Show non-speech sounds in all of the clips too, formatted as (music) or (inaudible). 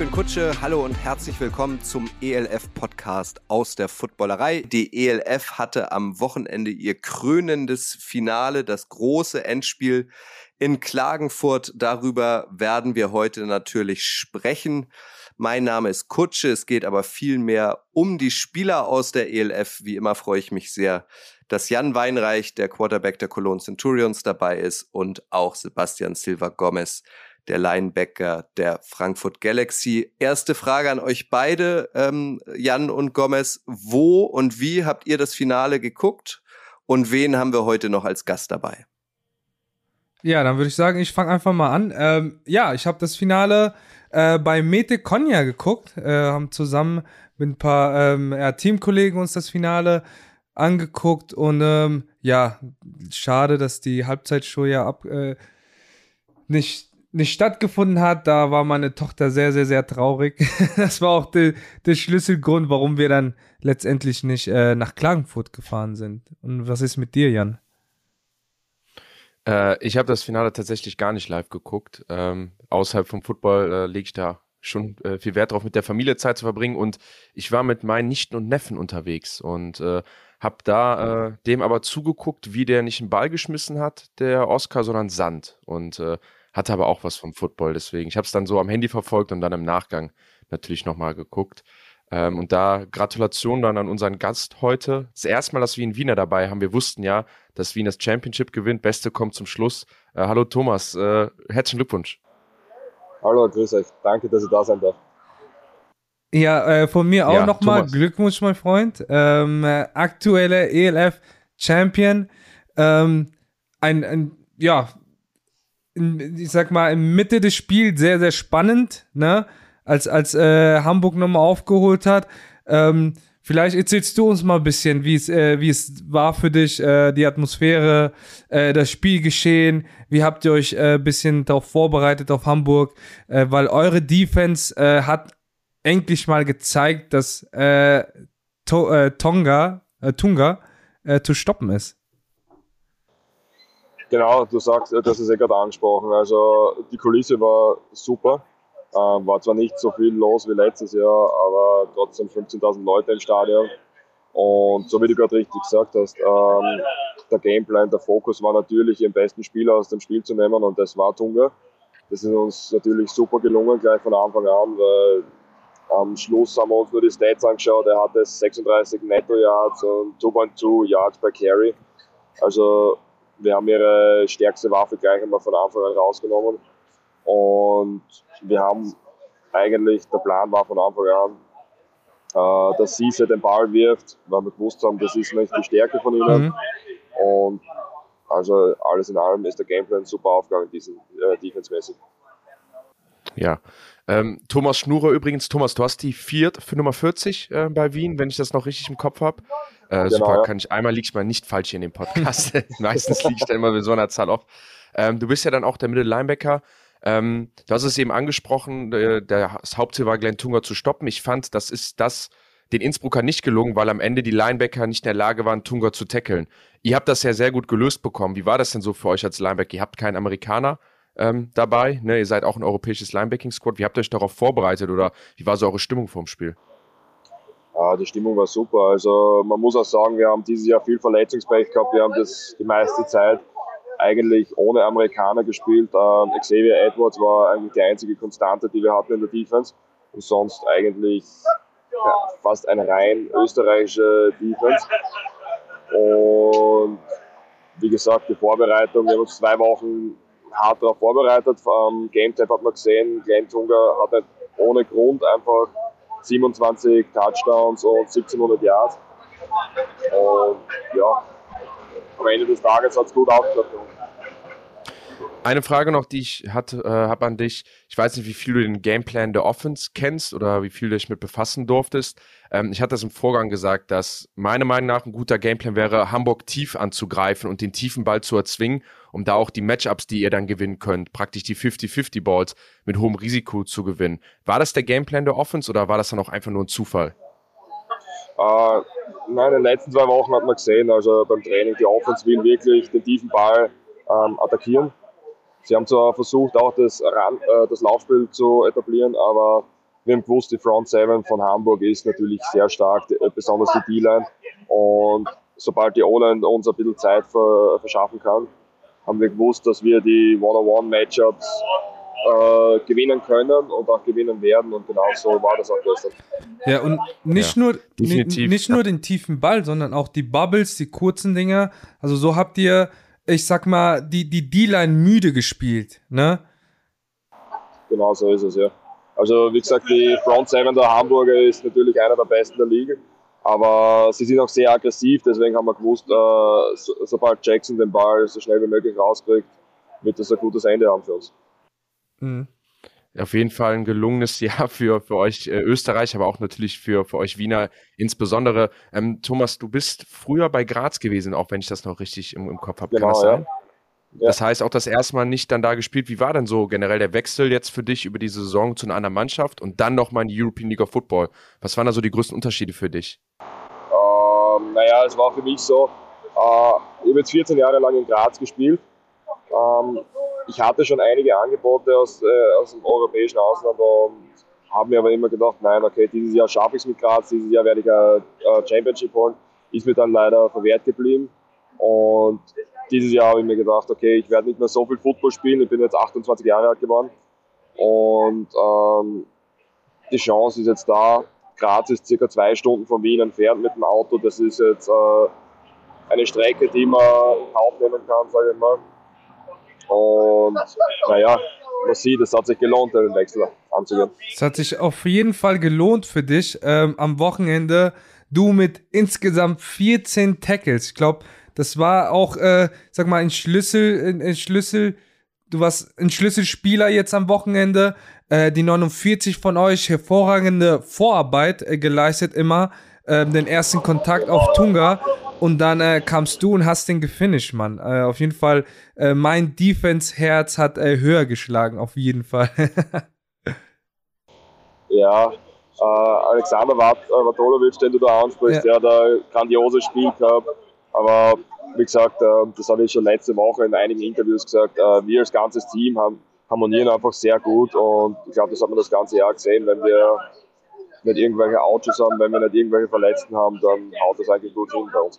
bin Kutsche. Hallo und herzlich willkommen zum ELF-Podcast aus der Footballerei. Die ELF hatte am Wochenende ihr krönendes Finale, das große Endspiel in Klagenfurt. Darüber werden wir heute natürlich sprechen. Mein Name ist Kutsche. Es geht aber viel mehr um die Spieler aus der ELF. Wie immer freue ich mich sehr, dass Jan Weinreich, der Quarterback der Cologne Centurions, dabei ist und auch Sebastian Silva Gomez, der Linebacker der Frankfurt Galaxy. Erste Frage an euch beide, ähm, Jan und Gomez. Wo und wie habt ihr das Finale geguckt? Und wen haben wir heute noch als Gast dabei? Ja, dann würde ich sagen, ich fange einfach mal an. Ähm, ja, ich habe das Finale äh, bei Mete Konya geguckt, äh, haben zusammen mit ein paar ähm, ja, Teamkollegen uns das Finale angeguckt und ähm, ja, schade, dass die Halbzeitshow ja ab äh, nicht nicht stattgefunden hat, da war meine Tochter sehr, sehr, sehr traurig. (laughs) das war auch der, der Schlüsselgrund, warum wir dann letztendlich nicht äh, nach Klagenfurt gefahren sind. Und was ist mit dir, Jan? Äh, ich habe das Finale tatsächlich gar nicht live geguckt. Ähm, außerhalb vom Football äh, lege ich da schon äh, viel Wert drauf, mit der Familie Zeit zu verbringen. Und ich war mit meinen Nichten und Neffen unterwegs und äh, habe da äh, dem aber zugeguckt, wie der nicht einen Ball geschmissen hat, der Oscar, sondern Sand. Und äh, hatte aber auch was vom Football, deswegen. Ich habe es dann so am Handy verfolgt und dann im Nachgang natürlich nochmal geguckt. Ähm, und da Gratulation dann an unseren Gast heute. Das erste Mal, dass wir in Wiener dabei haben. Wir wussten ja, dass Wien das Championship gewinnt. Beste kommt zum Schluss. Äh, hallo Thomas, äh, herzlichen Glückwunsch. Hallo, grüß euch. Danke, dass ich da sein darf. Ja, äh, von mir auch ja, nochmal Glückwunsch, mein Freund. Ähm, äh, aktuelle ELF Champion. Ähm, ein, ein, ja, ich sag mal, in Mitte des Spiels sehr, sehr spannend, ne? Als, als äh, Hamburg nochmal aufgeholt hat. Ähm, vielleicht erzählst du uns mal ein bisschen, wie es, äh, wie es war für dich, äh, die Atmosphäre, äh, das Spielgeschehen. Wie habt ihr euch ein äh, bisschen darauf vorbereitet auf Hamburg? Äh, weil eure Defense äh, hat endlich mal gezeigt, dass äh, äh, Tonga, äh, Tunga äh, zu stoppen ist. Genau, du sagst, das ist ja gerade angesprochen. Also die Kulisse war super. Ähm, war zwar nicht so viel los wie letztes Jahr, aber trotzdem 15.000 Leute im Stadion. Und so wie du gerade richtig gesagt hast, ähm, der Gameplan, der Fokus war natürlich, den besten Spieler aus dem Spiel zu nehmen und das war Tunga. Das ist uns natürlich super gelungen, gleich von Anfang an, weil am Schluss haben wir uns nur die Stats angeschaut. Er hatte 36 Netto-Yards und 2.2 Yards per Carry. Also wir haben ihre stärkste Waffe gleich einmal von Anfang an rausgenommen. Und wir haben eigentlich, der Plan war von Anfang an, äh, dass sie den Ball wirft, weil wir gewusst haben, das ist nicht die Stärke von ihnen. Mhm. Und also alles in allem ist der Gameplan super aufgegangen, diesen äh, defense-mäßig. Ja. Ähm, Thomas Schnurer übrigens, Thomas, du hast die viert für Nummer 40 äh, bei Wien, wenn ich das noch richtig im Kopf habe. Äh, genau, super, ja. kann ich einmal liege ich mal nicht falsch hier in dem Podcast. (laughs) (laughs) Meistens liege ich dann immer mit so einer Zahl auf. Ähm, du bist ja dann auch der Mittellinebacker. Ähm, du hast es eben angesprochen, äh, das Hauptziel war Glenn Tunger zu stoppen. Ich fand, das ist das den Innsbrucker nicht gelungen, weil am Ende die Linebacker nicht in der Lage waren, Tunga zu tackeln. Ihr habt das ja sehr gut gelöst bekommen. Wie war das denn so für euch als Linebacker? Ihr habt keinen Amerikaner ähm, dabei. Ne? Ihr seid auch ein europäisches Linebacking-Squad. Wie habt ihr euch darauf vorbereitet oder wie war so eure Stimmung vorm Spiel? Ja, die Stimmung war super. Also man muss auch sagen, wir haben dieses Jahr viel Verletzungspech gehabt. Wir haben das die meiste Zeit eigentlich ohne Amerikaner gespielt. Ähm, Xavier Edwards war eigentlich die einzige Konstante, die wir hatten in der Defense. Und sonst eigentlich ja, fast eine rein österreichische Defense. Und wie gesagt, die Vorbereitung, wir haben uns zwei Wochen hart darauf vorbereitet. Am Game Tap hat man gesehen, Glenn Tunga hat nicht ohne Grund einfach 27 Touchdowns und 1700 Yards. Und ja, am Ende des Tages hat es gut aufgehört. Eine Frage noch, die ich äh, habe an dich. Ich weiß nicht, wie viel du den Gameplan der Offense kennst oder wie viel du dich mit befassen durftest. Ähm, ich hatte das im Vorgang gesagt, dass meiner Meinung nach ein guter Gameplan wäre, Hamburg tief anzugreifen und den tiefen Ball zu erzwingen, um da auch die Matchups, die ihr dann gewinnen könnt, praktisch die 50-50 Balls mit hohem Risiko zu gewinnen. War das der Gameplan der Offense oder war das dann auch einfach nur ein Zufall? Uh, nein, in den letzten zwei Wochen hat man gesehen, also beim Training, die Offense will wirklich den tiefen Ball ähm, attackieren Sie haben zwar versucht, auch das, äh, das Laufspiel zu etablieren, aber Wir haben gewusst, die Front Seven von Hamburg ist natürlich sehr stark, besonders die D-Line. Und sobald die O-Line uns ein bisschen Zeit verschaffen kann, haben wir gewusst, dass wir die One-on-One-Matchups äh, gewinnen können und auch gewinnen werden und genau so war das auch gestern. Ja, und nicht ja, nur nicht nur den tiefen Ball, sondern auch die Bubbles, die kurzen Dinger. Also so habt ihr, ich sag mal, die die D-Line müde gespielt, ne? Genau so ist es, ja. Also wie gesagt, die Front Seven der Hamburger ist natürlich einer der besten der Liga. Aber sie sind auch sehr aggressiv, deswegen haben wir gewusst, äh, so, sobald Jackson den Ball so schnell wie möglich rauskriegt, wird das ein gutes Ende haben für uns. Mhm. Auf jeden Fall ein gelungenes (laughs) Jahr für, für euch äh, Österreich, aber auch natürlich für, für euch Wiener insbesondere. Ähm, Thomas, du bist früher bei Graz gewesen, auch wenn ich das noch richtig im, im Kopf habe. Genau, Kann das sein? Ja. Das heißt, auch das erste Mal nicht dann da gespielt. Wie war denn so generell der Wechsel jetzt für dich über die Saison zu einer anderen Mannschaft und dann nochmal in die European League of Football? Was waren da so die größten Unterschiede für dich? Ähm, naja, es war für mich so, äh, ich habe jetzt 14 Jahre lang in Graz gespielt. Ähm, ich hatte schon einige Angebote aus, äh, aus dem europäischen Ausland und habe mir aber immer gedacht, nein, okay, dieses Jahr schaffe ich es mit Graz, dieses Jahr werde ich ein Championship holen. Ist mir dann leider verwehrt geblieben. Und dieses Jahr habe ich mir gedacht, okay, ich werde nicht mehr so viel Football spielen. Ich bin jetzt 28 Jahre alt geworden. Und ähm, die Chance ist jetzt da. Graz ist circa zwei Stunden von Wien entfernt mit dem Auto. Das ist jetzt äh, eine Strecke, die man in Kauf nehmen kann, sage ich mal. Und naja, man sieht, es hat sich gelohnt, den Wechsel anzugehen. Es hat sich auf jeden Fall gelohnt für dich. Ähm, am Wochenende du mit insgesamt 14 Tackles. Ich glaube, das war auch, äh, sag mal, ein Schlüssel, ein, ein, Schlüssel. Du warst ein Schlüsselspieler jetzt am Wochenende. Äh, die 49 von euch hervorragende Vorarbeit äh, geleistet immer. Äh, den ersten Kontakt auf Tunga. Und dann äh, kamst du und hast den gefinisht, Mann. Äh, auf jeden Fall, äh, mein Defense-Herz hat äh, höher geschlagen, auf jeden Fall. (laughs) ja, äh, Alexander Vatolovic, den du da ansprichst, ja. der hat ein grandioses Spiel gehabt. Aber wie gesagt, äh, das habe ich schon letzte Woche in einigen Interviews gesagt, wir als ganzes Team haben, harmonieren einfach sehr gut und ich glaube, das hat man das ganze Jahr gesehen, wenn wir nicht irgendwelche Ouches haben, wenn wir nicht irgendwelche Verletzten haben, dann haut das eigentlich gut hin bei uns.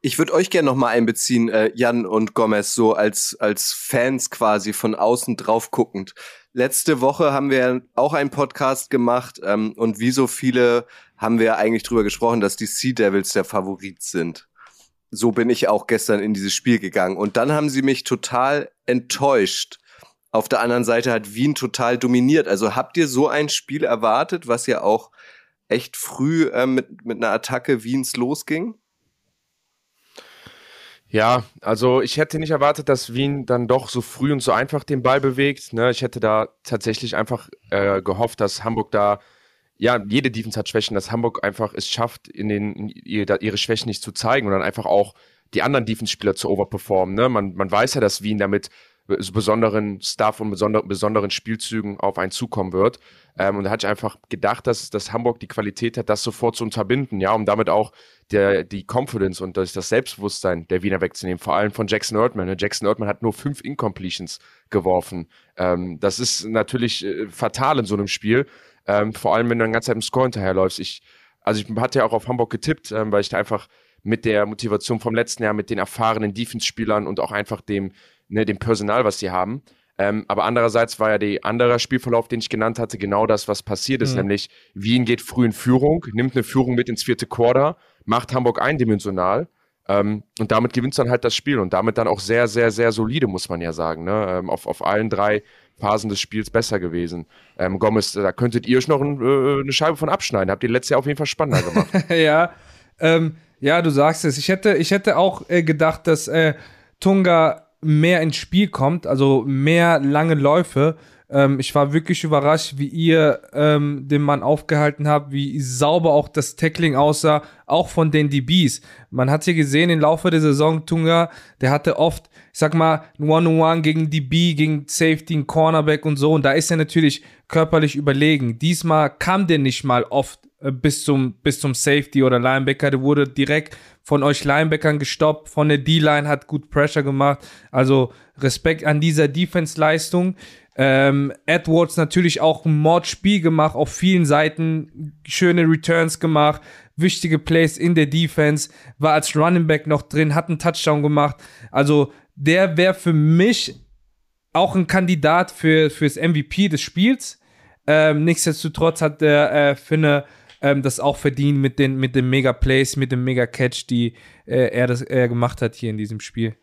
Ich würde euch gerne nochmal einbeziehen, äh, Jan und Gomez, so als, als Fans quasi von außen drauf guckend. Letzte Woche haben wir auch einen Podcast gemacht ähm, und wie so viele haben wir eigentlich drüber gesprochen, dass die Sea Devils der Favorit sind. So bin ich auch gestern in dieses Spiel gegangen. Und dann haben sie mich total enttäuscht auf der anderen Seite hat Wien total dominiert. Also habt ihr so ein Spiel erwartet, was ja auch echt früh äh, mit, mit einer Attacke Wiens losging? Ja, also ich hätte nicht erwartet, dass Wien dann doch so früh und so einfach den Ball bewegt. Ne? Ich hätte da tatsächlich einfach äh, gehofft, dass Hamburg da, ja, jede Defense hat Schwächen, dass Hamburg einfach es schafft, in den, in ihre Schwächen nicht zu zeigen und dann einfach auch die anderen Defense-Spieler zu overperformen. Ne? Man, man weiß ja, dass Wien damit besonderen Stuff und besonderen, besonderen Spielzügen auf einen zukommen wird. Ähm, und da hatte ich einfach gedacht, dass, dass Hamburg die Qualität hat, das sofort zu unterbinden, ja, um damit auch der, die Confidence und das, das Selbstbewusstsein der Wiener wegzunehmen. Vor allem von Jackson Erdmann. Ne? Jackson Erdmann hat nur fünf Incompletions geworfen. Ähm, das ist natürlich äh, fatal in so einem Spiel. Ähm, vor allem, wenn du dann ganz Zeit im Score hinterherläufst. Ich, also ich hatte ja auch auf Hamburg getippt, ähm, weil ich da einfach mit der Motivation vom letzten Jahr, mit den erfahrenen Defense-Spielern und auch einfach dem, ne, dem Personal, was sie haben. Ähm, aber andererseits war ja der andere Spielverlauf, den ich genannt hatte, genau das, was passiert ist, mhm. nämlich Wien geht früh in Führung, nimmt eine Führung mit ins vierte Quarter, macht Hamburg eindimensional ähm, und damit gewinnt dann halt das Spiel und damit dann auch sehr, sehr, sehr solide, muss man ja sagen. Ne? Ähm, auf, auf allen drei Phasen des Spiels besser gewesen. Ähm, Gomez, da könntet ihr euch noch ein, äh, eine Scheibe von abschneiden. Habt ihr letztes Jahr auf jeden Fall spannender gemacht. (laughs) ja, ähm, ja, du sagst es. Ich hätte, ich hätte auch äh, gedacht, dass äh, Tunga mehr ins Spiel kommt, also mehr lange Läufe. Ähm, ich war wirklich überrascht, wie ihr ähm, den Mann aufgehalten habt, wie sauber auch das Tackling aussah, auch von den DBs. Man hat hier gesehen im Laufe der Saison, Tunga, der hatte oft, ich sag mal, ein One-on-One gegen DB, gegen Safety, ein Cornerback und so. Und da ist er natürlich körperlich überlegen. Diesmal kam der nicht mal oft äh, bis zum, bis zum Safety oder Linebacker. Der wurde direkt von euch Linebackern gestoppt, von der D-Line hat gut Pressure gemacht. Also Respekt an dieser Defense-Leistung. Ähm, Edwards natürlich auch ein Mordspiel gemacht, auf vielen Seiten schöne Returns gemacht, wichtige Plays in der Defense, war als Running Back noch drin, hat einen Touchdown gemacht. Also der wäre für mich auch ein Kandidat für fürs MVP des Spiels. Ähm, nichtsdestotrotz hat der äh, Finne ähm, das auch verdient mit den mit den Mega Plays, mit dem Mega Catch, die äh, er das er gemacht hat hier in diesem Spiel.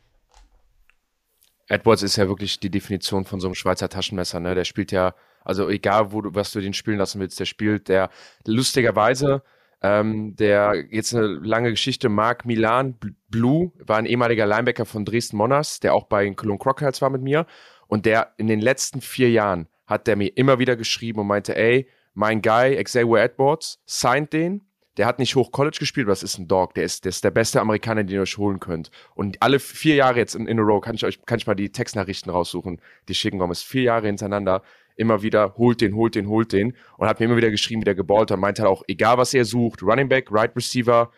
Edwards ist ja wirklich die Definition von so einem Schweizer Taschenmesser. Ne? Der spielt ja, also egal, wo du, was du den spielen lassen willst, der spielt, der lustigerweise, ähm, der jetzt eine lange Geschichte, Marc Milan Blue, war ein ehemaliger Linebacker von Dresden Monarchs, der auch bei Cologne Crocodiles war mit mir. Und der in den letzten vier Jahren hat der mir immer wieder geschrieben und meinte, ey, mein Guy, Xavier Edwards, signed den der hat nicht hoch College gespielt, aber das ist ein Dog. Der ist, der ist der beste Amerikaner, den ihr euch holen könnt. Und alle vier Jahre jetzt in, in a row kann ich euch, kann ich mal die Textnachrichten raussuchen, die schicken Gomez. Vier Jahre hintereinander immer wieder, holt den, holt den, holt den. Und hat mir immer wieder geschrieben, wie der geballt hat. Meinte halt auch, egal was er sucht, Running Back, Right Receiver,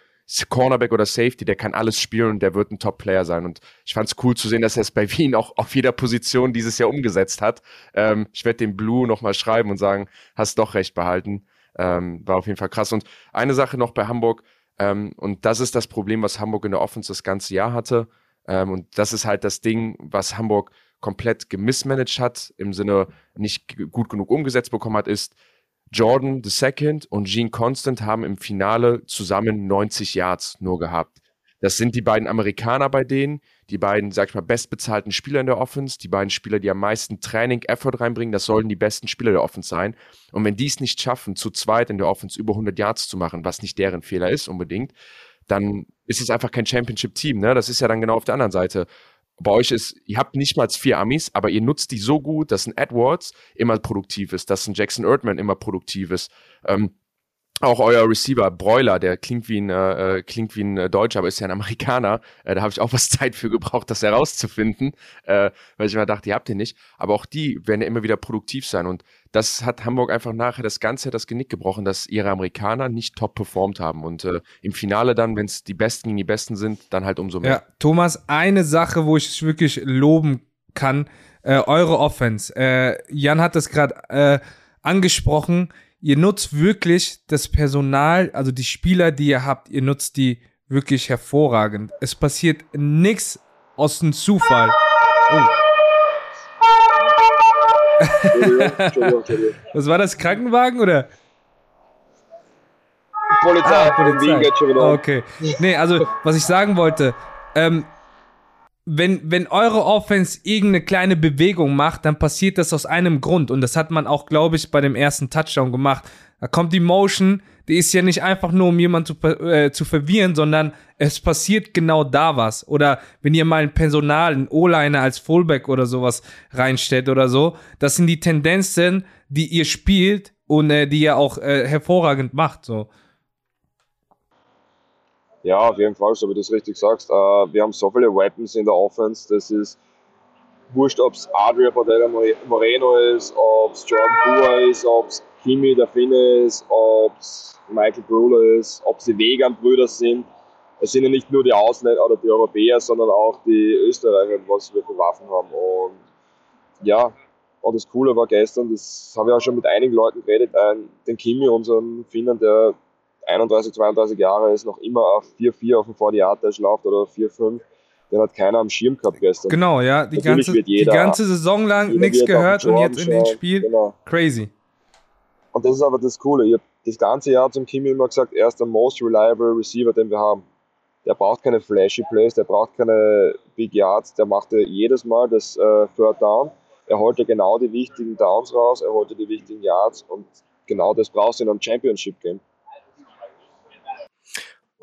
Cornerback oder Safety, der kann alles spielen und der wird ein Top-Player sein. Und ich fand es cool zu sehen, dass er es bei (laughs) Wien auch auf jeder Position dieses Jahr umgesetzt hat. Ähm, ich werde dem Blue nochmal schreiben und sagen, hast doch recht behalten. Ähm, war auf jeden Fall krass. Und eine Sache noch bei Hamburg, ähm, und das ist das Problem, was Hamburg in der Offense das ganze Jahr hatte. Ähm, und das ist halt das Ding, was Hamburg komplett gemismanagt hat, im Sinne nicht gut genug umgesetzt bekommen hat, ist, Jordan II und Gene Constant haben im Finale zusammen 90 Yards nur gehabt. Das sind die beiden Amerikaner bei denen, die beiden, sag ich mal, bestbezahlten Spieler in der Offense, die beiden Spieler, die am meisten Training, Effort reinbringen, das sollten die besten Spieler der Offense sein. Und wenn die es nicht schaffen, zu zweit in der Offense über 100 Yards zu machen, was nicht deren Fehler ist unbedingt, dann ist es einfach kein Championship-Team. Ne? Das ist ja dann genau auf der anderen Seite. Bei euch ist, ihr habt nicht mal vier Amis, aber ihr nutzt die so gut, dass ein Edwards immer produktiv ist, dass ein Jackson Erdman immer produktiv ist. Ähm, auch euer Receiver Broiler, der klingt wie ein, äh, äh, klingt wie ein äh, Deutscher, aber ist ja ein Amerikaner. Äh, da habe ich auch was (laughs) Zeit für gebraucht, das herauszufinden, äh, weil ich immer dachte, ihr habt den nicht. Aber auch die werden ja immer wieder produktiv sein. Und das hat Hamburg einfach nachher das Ganze das Genick gebrochen, dass ihre Amerikaner nicht top performt haben. Und äh, im Finale dann, wenn es die Besten gegen die Besten sind, dann halt umso mehr. Ja, Thomas, eine Sache, wo ich es wirklich loben kann, äh, eure Offense. Äh, Jan hat das gerade äh, angesprochen ihr nutzt wirklich das Personal, also die Spieler, die ihr habt, ihr nutzt die wirklich hervorragend. Es passiert nichts aus dem Zufall. Oh. Was war das? Krankenwagen oder? Polizei. Ah, Polizei. Okay. Nee, also, was ich sagen wollte, ähm, wenn, wenn eure Offense irgendeine kleine Bewegung macht, dann passiert das aus einem Grund. Und das hat man auch, glaube ich, bei dem ersten Touchdown gemacht. Da kommt die Motion, die ist ja nicht einfach nur, um jemanden zu, äh, zu verwirren, sondern es passiert genau da was. Oder wenn ihr mal ein Personal, ein O-Liner als Fullback oder sowas reinstellt oder so, das sind die Tendenzen, die ihr spielt und äh, die ihr auch äh, hervorragend macht. So. Ja, auf jeden Fall, so wie du es richtig sagst. Äh, wir haben so viele Weapons in der Offense, das ist wurscht, ob es Adria Padella Moreno ist, ob es Jordan Bua ist, ob es Kimi der Finne ist, ob es Michael Bruller ist, ob es die Vegan-Brüder sind. Es sind ja nicht nur die Ausländer oder die Europäer, sondern auch die Österreicher, was wir für Waffen haben. Und ja, und das Coole war gestern, das habe ich auch schon mit einigen Leuten geredet, den Kimi, unseren Finnen, der 31, 32 Jahre ist, noch immer auf 4-4 auf dem 40 läuft oder 4-5. Den hat keiner am Schirm gehabt gestern. Genau, ja. Die, ganze, jeder, die ganze Saison lang nichts gehört und jetzt in dem Spiel genau. crazy. Und das ist aber das Coole. Ich habe das ganze Jahr zum Kimi immer gesagt, er ist der most reliable Receiver, den wir haben. Der braucht keine flashy Plays, der braucht keine Big Yards, der machte jedes Mal das äh, Third Down. Er holte genau die wichtigen Downs raus, er holte die wichtigen Yards und genau das brauchst du in einem Championship Game.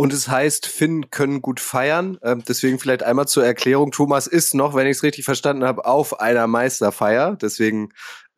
Und es heißt, Finn können gut feiern. Ähm, deswegen vielleicht einmal zur Erklärung. Thomas ist noch, wenn ich es richtig verstanden habe, auf einer Meisterfeier. Deswegen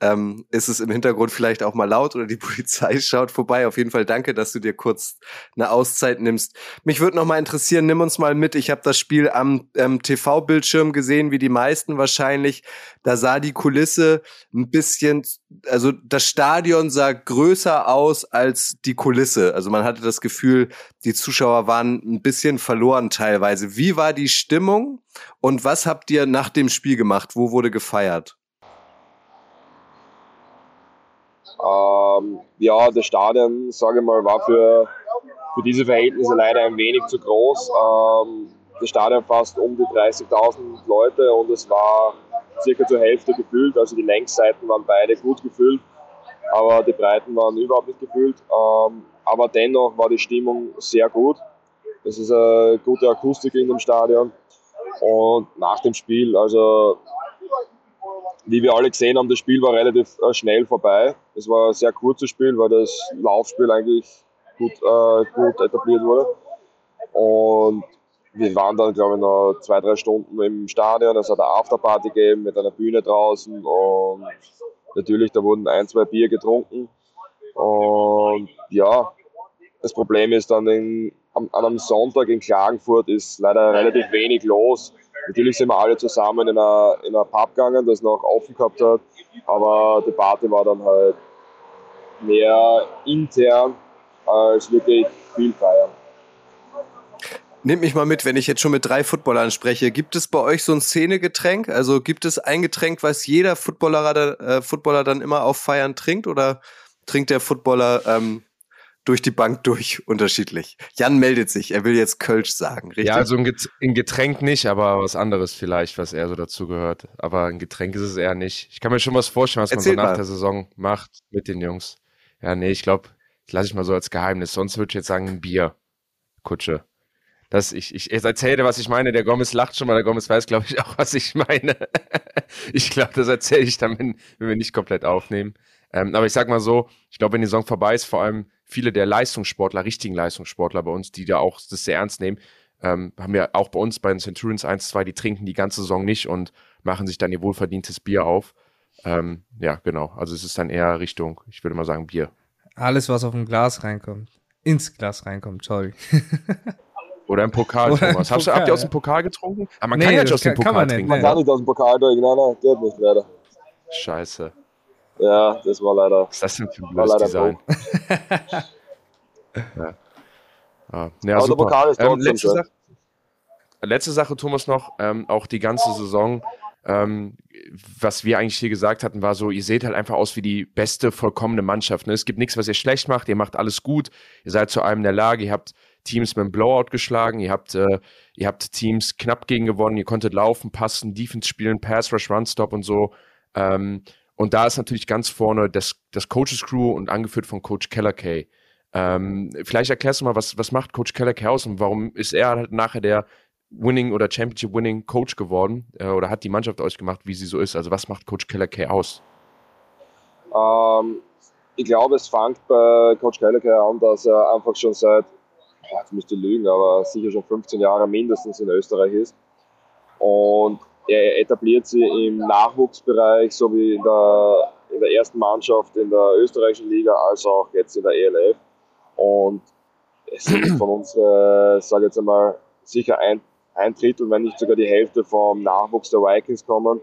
ähm, ist es im Hintergrund vielleicht auch mal laut oder die (laughs) Polizei schaut vorbei. Auf jeden Fall danke, dass du dir kurz eine Auszeit nimmst. Mich würde noch mal interessieren, nimm uns mal mit. Ich habe das Spiel am ähm, TV-Bildschirm gesehen, wie die meisten wahrscheinlich. Da sah die Kulisse ein bisschen, also das Stadion sah größer aus als die Kulisse. Also man hatte das Gefühl, die Zuschauer waren ein bisschen verloren teilweise. Wie war die Stimmung und was habt ihr nach dem Spiel gemacht? Wo wurde gefeiert? Ähm, ja, das Stadion, sage ich mal, war für, für diese Verhältnisse leider ein wenig zu groß. Ähm, das Stadion fast um die 30.000 Leute und es war circa zur Hälfte gefüllt. Also die Längsseiten waren beide gut gefüllt, aber die Breiten waren überhaupt nicht gefüllt. Ähm, aber dennoch war die Stimmung sehr gut. Es ist eine gute Akustik in dem Stadion. Und nach dem Spiel, also wie wir alle gesehen haben, das Spiel war relativ äh, schnell vorbei. Es war ein sehr kurzes Spiel, weil das Laufspiel eigentlich gut, äh, gut etabliert wurde. Und wir waren dann, glaube ich, noch zwei, drei Stunden im Stadion. Es hat eine Afterparty gegeben mit einer Bühne draußen und natürlich, da wurden ein, zwei Bier getrunken. Und ja, das Problem ist dann in, an einem Sonntag in Klagenfurt ist leider relativ wenig los. Natürlich sind wir alle zusammen in einer, in einer Pub gegangen, das noch offen gehabt hat, aber die Party war dann halt mehr intern als wirklich viel feiern. Nehmt mich mal mit, wenn ich jetzt schon mit drei Footballern spreche. Gibt es bei euch so ein Szenegetränk? Also gibt es ein Getränk, was jeder Footballer, äh, Footballer dann immer auf Feiern trinkt? Oder trinkt der Footballer ähm, durch die Bank durch (laughs) unterschiedlich? Jan meldet sich, er will jetzt Kölsch sagen, richtig? Ja, also ein Getränk nicht, aber was anderes vielleicht, was eher so dazu gehört. Aber ein Getränk ist es eher nicht. Ich kann mir schon was vorstellen, was Erzähl man so nach der Saison macht mit den Jungs. Ja, nee, ich glaube, das lasse ich mal so als Geheimnis. Sonst würde ich jetzt sagen, ein Bier. Kutsche ich, ich, ich erzähle dir, was ich meine. Der Gomez lacht schon mal, der Gomez weiß, glaube ich, (laughs) auch, was ich meine. (laughs) ich glaube, das erzähle ich dann, wenn, wenn, wir nicht komplett aufnehmen. Ähm, aber ich sag mal so, ich glaube, wenn die Saison vorbei ist, vor allem viele der Leistungssportler, richtigen Leistungssportler bei uns, die da auch das sehr ernst nehmen, ähm, haben wir auch bei uns bei den Centurions 1, 2, die trinken die ganze Saison nicht und machen sich dann ihr wohlverdientes Bier auf. Ähm, ja, genau. Also es ist dann eher Richtung, ich würde mal sagen, Bier. Alles, was auf ein Glas reinkommt. Ins Glas reinkommt, sorry. (laughs) Oder im Pokal, Oder Thomas. Im Pokal, habt ihr aus dem Pokal getrunken? Aber man nee, kann ja nicht aus dem Pokal man trinken. Man kann nicht aus dem Pokal trinken, nein, nein, geht nicht leider. Scheiße. Ja, das war leider. Was ist das denn für ein blödes Design? (laughs) ja. Ah, ja, Aber super. der ist ähm, letzte, Sache, letzte Sache, Thomas, noch. Ähm, auch die ganze Saison ähm, was wir eigentlich hier gesagt hatten, war so, ihr seht halt einfach aus wie die beste, vollkommene Mannschaft. Ne? Es gibt nichts, was ihr schlecht macht, ihr macht alles gut, ihr seid zu einem in der Lage, ihr habt Teams mit einem Blowout geschlagen, ihr habt, äh, ihr habt Teams knapp gegen gewonnen, ihr konntet laufen, passen, Defense spielen, Pass Rush, Run Stop und so. Ähm, und da ist natürlich ganz vorne das, das Coaches Crew und angeführt von Coach Keller Kay. Ähm, vielleicht erklärst du mal, was, was macht Coach Keller Kay aus und warum ist er halt nachher der Winning oder Championship Winning Coach geworden äh, oder hat die Mannschaft euch gemacht, wie sie so ist? Also was macht Coach Keller Kay aus? Ähm, ich glaube, es fängt bei Coach Keller Kay an, dass er einfach schon seit jetzt müsste lügen, aber sicher schon 15 Jahre mindestens in Österreich ist. Und er etabliert sie im Nachwuchsbereich sowie in der, in der ersten Mannschaft in der österreichischen Liga als auch jetzt in der ELF. Und es sind von uns, äh, sage jetzt einmal, sicher ein, ein Drittel, wenn nicht sogar die Hälfte vom Nachwuchs der Vikings kommen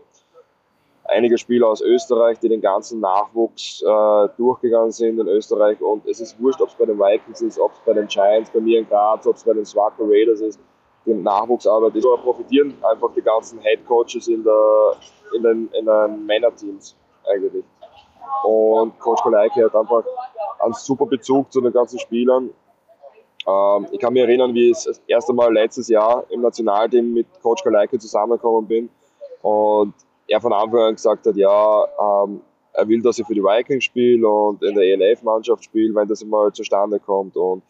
einige Spieler aus Österreich, die den ganzen Nachwuchs äh, durchgegangen sind in Österreich. Und es ist wurscht, ob es bei den Vikings ist, ob es bei den Giants, bei mir in Graz, ob es bei den Swaco Raiders ist. Die Nachwuchsarbeit ist. So profitieren einfach die ganzen Head Coaches in, der, in, den, in den Männerteams eigentlich. Und Coach Koleike hat einfach einen super Bezug zu den ganzen Spielern. Ähm, ich kann mich erinnern, wie ich das erste Mal letztes Jahr im Nationalteam mit Coach Koleike zusammengekommen bin. Und er von Anfang an gesagt hat, ja, ähm, er will, dass ich für die Vikings spiele und in der ELF-Mannschaft spiele, wenn das mal zustande kommt. Und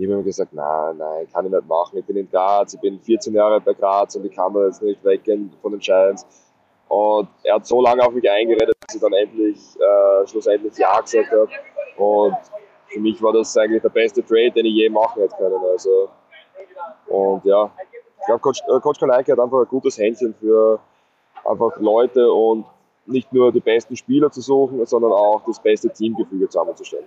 ich habe ihm gesagt, nein, nein, kann ich nicht machen. Ich bin in Graz, ich bin 14 Jahre bei Graz und ich kann da jetzt nicht weggehen von den Giants. Und er hat so lange auf mich eingeredet, dass ich dann endlich, äh, schlussendlich Ja gesagt habe. Und für mich war das eigentlich der beste Trade, den ich je machen hätte können. Also, und ja, ich glaube, Coach, äh, Coach Kaleike hat einfach ein gutes Händchen für, einfach Leute und nicht nur die besten Spieler zu suchen, sondern auch das beste Teamgefüge zusammenzustellen.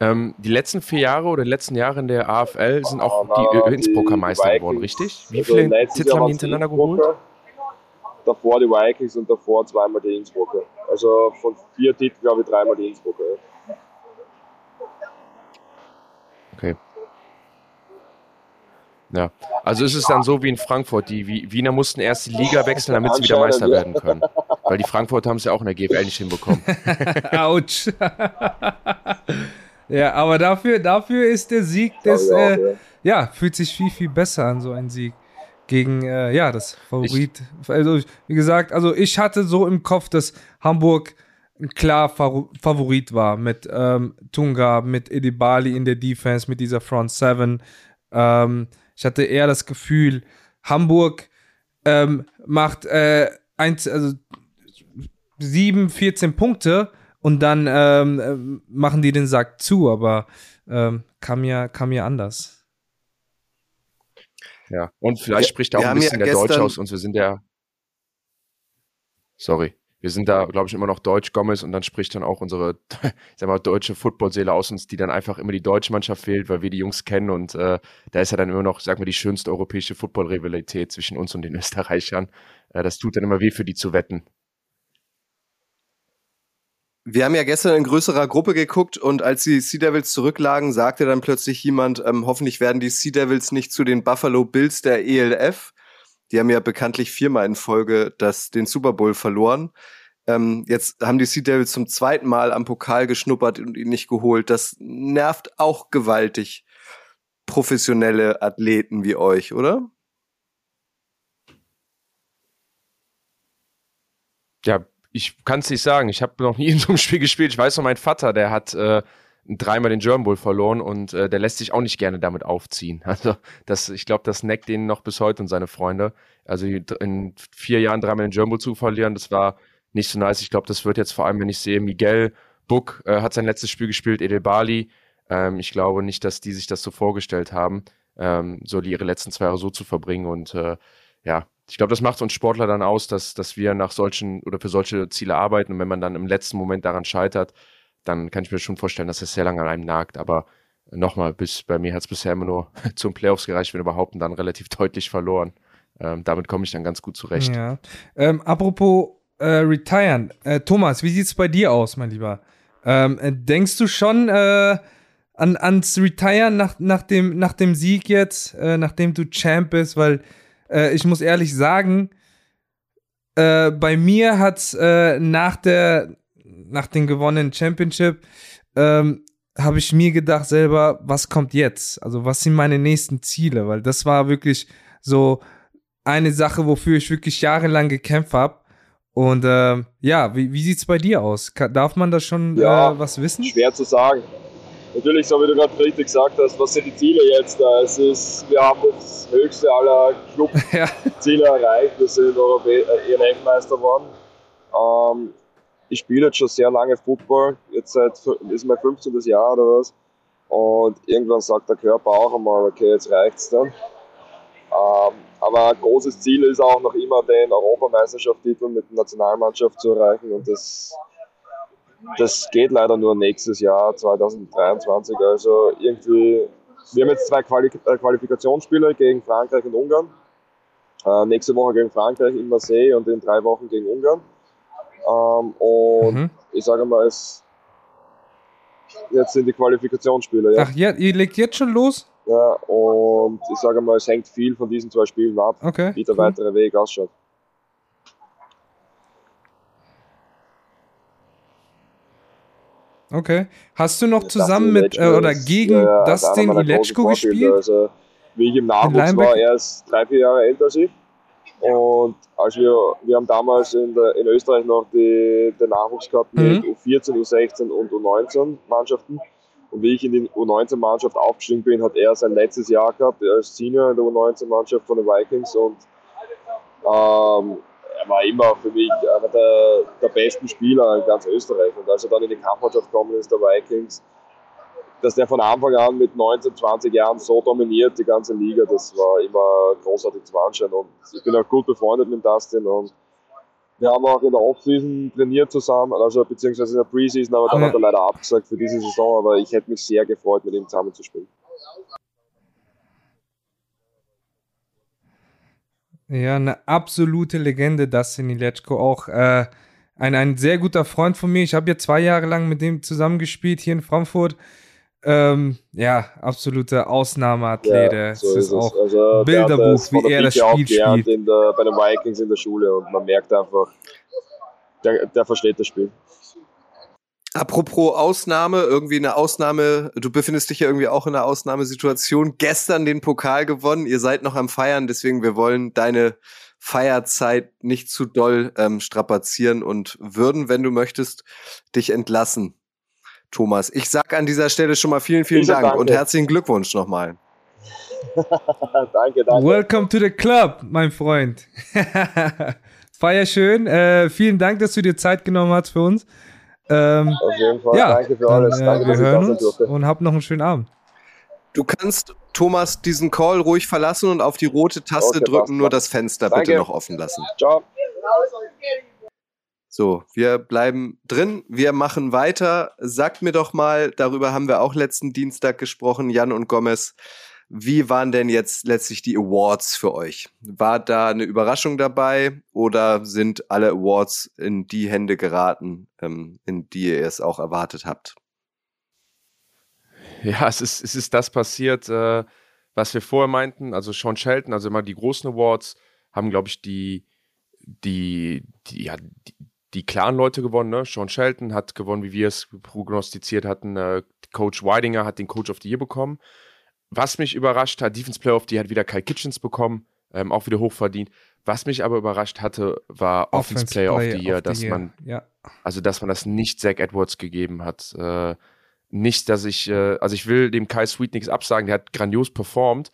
Ähm, die letzten vier Jahre oder die letzten Jahre in der AFL sind auch die Innsbrucker Meister geworden, richtig? Wie also viele Titel haben die hintereinander geholt? Davor die Vikings und davor zweimal die Innsbrucker. Also von vier Titeln, glaube ich, dreimal die Innsbrucker. Okay. Ja, also ist es dann so wie in Frankfurt. Die Wiener mussten erst die Liga wechseln, damit sie wieder Meister werden können. Weil die Frankfurter haben es ja auch in der GFL nicht hinbekommen. (laughs) Autsch. Ja, aber dafür, dafür ist der Sieg des, äh, ja, fühlt sich viel, viel besser an, so ein Sieg. Gegen, äh, ja, das Favorit. Ich, also, wie gesagt, also ich hatte so im Kopf, dass Hamburg klar Favorit war mit ähm, Tunga, mit Edibali in der Defense, mit dieser Front Seven. Ähm, ich hatte eher das Gefühl, Hamburg ähm, macht äh, eins, also 7, 14 Punkte und dann ähm, äh, machen die den Sack zu, aber ähm, kam ja, kam ja anders. Ja, und vielleicht spricht auch ein bisschen ja der Deutsch aus uns. Wir sind ja. Sorry. Wir sind da, glaube ich, immer noch Deutsch Gomez und dann spricht dann auch unsere, (laughs) sag mal, deutsche Footballseele aus uns, die dann einfach immer die deutsche Mannschaft fehlt, weil wir die Jungs kennen und äh, da ist ja dann immer noch, sag mal, die schönste europäische Football-Rivalität zwischen uns und den Österreichern. Äh, das tut dann immer weh für die zu wetten. Wir haben ja gestern in größerer Gruppe geguckt und als die Sea Devils zurücklagen, sagte dann plötzlich jemand, ähm, hoffentlich werden die Sea Devils nicht zu den Buffalo Bills der ELF. Die haben ja bekanntlich viermal in Folge das, den Super Bowl verloren. Ähm, jetzt haben die Sea Devils zum zweiten Mal am Pokal geschnuppert und ihn nicht geholt. Das nervt auch gewaltig professionelle Athleten wie euch, oder? Ja, ich kann es nicht sagen. Ich habe noch nie (laughs) in so einem Spiel gespielt. Ich weiß noch, mein Vater, der hat äh, dreimal den German Bowl verloren und äh, der lässt sich auch nicht gerne damit aufziehen. (laughs) Also das, ich glaube, das neckt ihn noch bis heute und seine Freunde. Also in vier Jahren dreimal den German Bowl zu verlieren, das war nicht so nice. Ich glaube, das wird jetzt vor allem, wenn ich sehe, Miguel Buck äh, hat sein letztes Spiel gespielt, Edel Bali. Ähm, ich glaube nicht, dass die sich das so vorgestellt haben, ähm, so ihre letzten zwei Jahre so zu verbringen und äh, ja, ich glaube, das macht uns Sportler dann aus, dass, dass wir nach solchen oder für solche Ziele arbeiten. Und wenn man dann im letzten Moment daran scheitert, dann kann ich mir schon vorstellen, dass es sehr lange an einem nagt. Aber nochmal, bis bei mir hat es bisher immer nur (laughs) zum Playoffs gereicht, wenn überhaupt, und dann relativ (laughs) deutlich verloren. Ähm, damit komme ich dann ganz gut zurecht. Ja. Ähm, apropos äh, Retiren, äh, Thomas, wie sieht es bei dir aus, mein Lieber? Ähm, äh, denkst du schon äh, an, ans Retiren nach, nach, dem, nach dem Sieg jetzt, äh, nachdem du Champ bist? Weil äh, ich muss ehrlich sagen, äh, bei mir hat äh, nach der nach dem gewonnenen Championship ähm, habe ich mir gedacht selber, was kommt jetzt? Also was sind meine nächsten Ziele? Weil das war wirklich so eine Sache, wofür ich wirklich jahrelang gekämpft habe. Und äh, ja, wie, wie sieht es bei dir aus? darf man da schon ja, äh, was wissen? Schwer zu sagen natürlich, so wie du gerade richtig gesagt hast, was sind die Ziele jetzt? Es ist, wir haben das höchste aller Clubziele (laughs) ja. erreicht. Wir sind ELF-Meister geworden. Ähm, ich spiele jetzt schon sehr lange Football, jetzt seit, ist mein 15. Jahr oder was. Und irgendwann sagt der Körper auch einmal, okay, jetzt reicht's dann. Ähm, aber ein großes Ziel ist auch noch immer den Europameisterschaftstitel mit der Nationalmannschaft zu erreichen und das das geht leider nur nächstes Jahr, 2023. Also irgendwie, wir haben jetzt zwei Quali äh, Qualifikationsspiele gegen Frankreich und Ungarn. Äh, nächste Woche gegen Frankreich in Marseille und in drei Wochen gegen Ungarn. Ähm, und mhm. ich sage mal, es jetzt sind die Qualifikationsspiele. Ja. Ach, ja, ihr legt jetzt schon los? Ja, und ich sage mal, es hängt viel von diesen zwei Spielen ab, okay, wie der cool. weitere Weg ausschaut. Okay. Hast du noch zusammen mit äh, oder gegen ja, Dustin Ilechko gespielt? Also, wie ich im Nachwuchs war, er ist drei, vier Jahre älter als ich. Und als wir, wir haben damals in, der, in Österreich noch die, den Nachwuchs gehabt mit mhm. U14, U16 und U19 Mannschaften. Und wie ich in die U19-Mannschaft aufgestiegen bin, hat er sein letztes Jahr gehabt als Senior in der U19-Mannschaft von den Vikings. Und ähm, er war immer für mich einer der, der besten Spieler in ganz Österreich. Und als er dann in die Kampfmannschaft gekommen ist, der Vikings, dass der von Anfang an mit 19, 20 Jahren so dominiert, die ganze Liga, das war immer großartig zu anschauen. Und ich bin auch gut befreundet mit Dustin und wir haben auch in der Offseason trainiert zusammen, also beziehungsweise in der Preseason, aber dann ja. hat er leider abgesagt für diese Saison, aber ich hätte mich sehr gefreut, mit ihm zusammen zu spielen. Ja, eine absolute Legende, Dustin Ilechko. Auch äh, ein, ein sehr guter Freund von mir. Ich habe ja zwei Jahre lang mit dem zusammengespielt hier in Frankfurt. ähm, ja, absolute Ausnahmeathlete. Ja, so es ist, auch also, Bilderbuch, wie er das Spiel spielt. In der, bei den Vikings in der Schule und man merkt einfach, der, der versteht das Spiel. Apropos Ausnahme, irgendwie eine Ausnahme, du befindest dich ja irgendwie auch in einer Ausnahmesituation. Gestern den Pokal gewonnen, ihr seid noch am Feiern, deswegen wir wollen deine Feierzeit nicht zu doll ähm, strapazieren und würden, wenn du möchtest, dich entlassen. Thomas, ich sag an dieser Stelle schon mal vielen, vielen Dank danke. und herzlichen Glückwunsch nochmal. (laughs) danke, danke. Welcome to the club, mein Freund. (laughs) Feier schön. Äh, vielen Dank, dass du dir Zeit genommen hast für uns. Ähm, Auf jeden Fall. Ja, danke für dann, alles. Äh, danke, wir hören uns und habt noch einen schönen Abend. Du kannst, Thomas, diesen Call ruhig verlassen und auf die rote Taste okay, drücken, nur das Fenster Danke. bitte noch offen lassen. Ciao. So, wir bleiben drin, wir machen weiter. Sagt mir doch mal, darüber haben wir auch letzten Dienstag gesprochen, Jan und Gomez. Wie waren denn jetzt letztlich die Awards für euch? War da eine Überraschung dabei oder sind alle Awards in die Hände geraten, ähm, in die ihr es auch erwartet habt? Ja, (laughs) es ist, es ist das passiert, äh, was wir vorher meinten. Also Sean Shelton, also immer die großen Awards, haben, glaube ich, die, die, die, ja, die, die klaren Leute gewonnen. Ne? Sean Shelton hat gewonnen, wie wir es prognostiziert hatten. Äh, Coach Weidinger hat den Coach of the Year bekommen. Was mich überrascht hat, Defense Player of the Year hat wieder Kyle Kitchens bekommen, ähm, auch wieder hochverdient. Was mich aber überrascht hatte, war Offense, Offense Player, of the Year, dass man, ja. also dass man das nicht Zach Edwards gegeben hat. Äh, nicht, dass ich, äh, also ich will dem Kai Sweet nichts absagen, der hat grandios performt,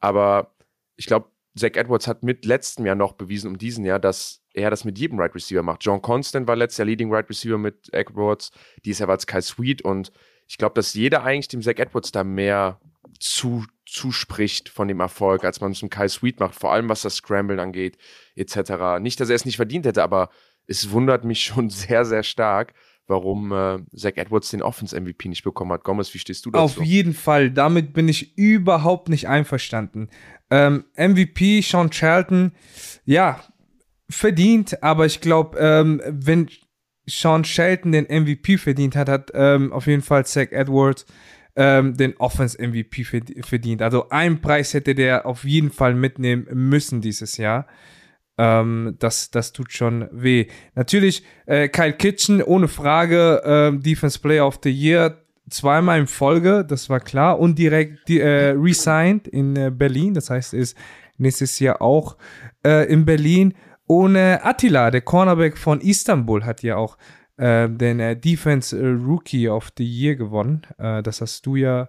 aber ich glaube, Zach Edwards hat mit letztem Jahr noch bewiesen, um diesen Jahr, dass er das mit jedem Right Receiver macht. John Constant war letztes Jahr Leading Right Receiver mit Edwards, dies Jahr war es Kai Sweet und ich glaube, dass jeder eigentlich dem Zach Edwards da mehr zu, zuspricht von dem Erfolg, als man es mit Kai Sweet macht, vor allem was das Scramblen angeht, etc. Nicht, dass er es nicht verdient hätte, aber es wundert mich (laughs) schon sehr, sehr stark, warum äh, Zach Edwards den Offense-MVP nicht bekommen hat. Gomez, wie stehst du dazu? Auf jeden Fall, damit bin ich überhaupt nicht einverstanden. Ähm, MVP, Sean Charlton, ja, verdient, aber ich glaube, ähm, wenn Sean Shelton den MVP verdient hat, hat ähm, auf jeden Fall Zach Edwards ähm, den Offense-MVP verdient. Also einen Preis hätte der auf jeden Fall mitnehmen müssen dieses Jahr. Ähm, das, das tut schon weh. Natürlich, äh, Kyle Kitchen, ohne Frage, äh, Defense Player of the Year, zweimal in Folge, das war klar, und direkt äh, resigned in äh, Berlin, das heißt, ist nächstes Jahr auch äh, in Berlin. Ohne Attila, der Cornerback von Istanbul, hat ja auch äh, den äh, Defense Rookie of the Year gewonnen. das hast du ja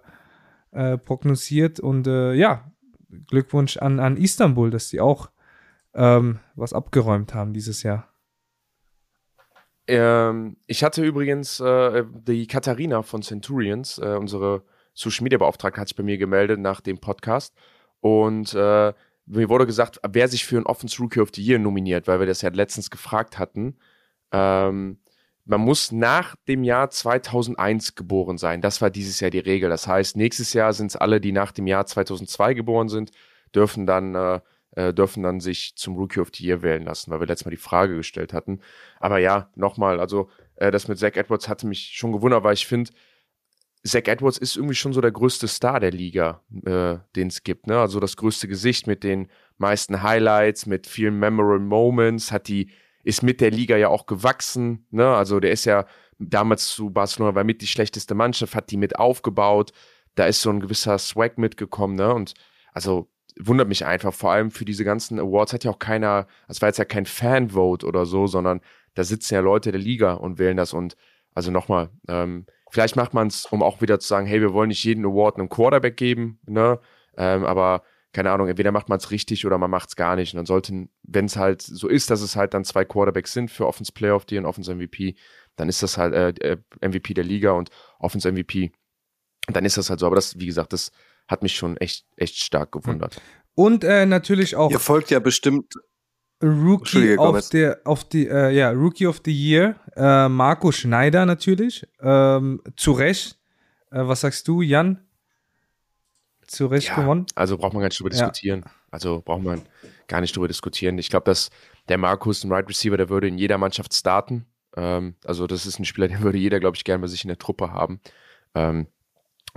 prognostiziert und ja, Glückwunsch an, an Istanbul, dass sie auch ähm, was abgeräumt haben dieses Jahr. Ähm, ich hatte übrigens äh, die Katharina von Centurions, äh, unsere Social Media Beauftragte, hat sich bei mir gemeldet nach dem Podcast. Und äh, mir wurde gesagt, wer sich für ein Offense Rookie of the Year nominiert, weil wir das ja letztens gefragt hatten. Ähm, man muss nach dem Jahr 2001 geboren sein. Das war dieses Jahr die Regel. Das heißt, nächstes Jahr sind es alle, die nach dem Jahr 2002 geboren sind, dürfen dann äh, äh, dürfen dann sich zum Rookie of the Year wählen lassen, weil wir letztes Mal die Frage gestellt hatten. Aber ja, nochmal, also äh, das mit Zach Edwards hatte mich schon gewundert, weil ich finde, Zach Edwards ist irgendwie schon so der größte Star der Liga, äh, den es gibt. Ne? Also das größte Gesicht mit den meisten Highlights, mit vielen Memorable Moments, hat die, ist mit der Liga ja auch gewachsen. Ne? Also der ist ja damals zu Barcelona, war mit die schlechteste Mannschaft, hat die mit aufgebaut. Da ist so ein gewisser Swag mitgekommen. Ne? Und also wundert mich einfach, vor allem für diese ganzen Awards hat ja auch keiner, es war jetzt ja kein Fanvote oder so, sondern da sitzen ja Leute der Liga und wählen das und also nochmal, ähm, vielleicht macht man es, um auch wieder zu sagen, hey, wir wollen nicht jeden Award einem Quarterback geben, ne, ähm, aber keine Ahnung, entweder macht man es richtig oder man macht es gar nicht und dann sollten, wenn es halt so ist, dass es halt dann zwei Quarterbacks sind für Offense Player of the und Offense MVP, dann ist das halt äh, äh MVP der Liga und Offense MVP, dann ist das halt so, aber das, wie gesagt, das hat mich schon echt, echt stark gewundert. Und äh, natürlich auch. Ihr folgt ja bestimmt. Rookie of, der, auf die, äh, ja, Rookie of the Year, äh, Marco Schneider natürlich. Ähm, zu Recht. Äh, was sagst du, Jan? Zu Recht ja, gewonnen? Also braucht man gar nicht drüber ja. diskutieren. Also braucht man gar nicht drüber diskutieren. Ich glaube, dass der Markus, ein Right Receiver, der würde in jeder Mannschaft starten. Ähm, also das ist ein Spieler, (laughs) den würde jeder, glaube ich, gerne bei sich in der Truppe haben. Ähm,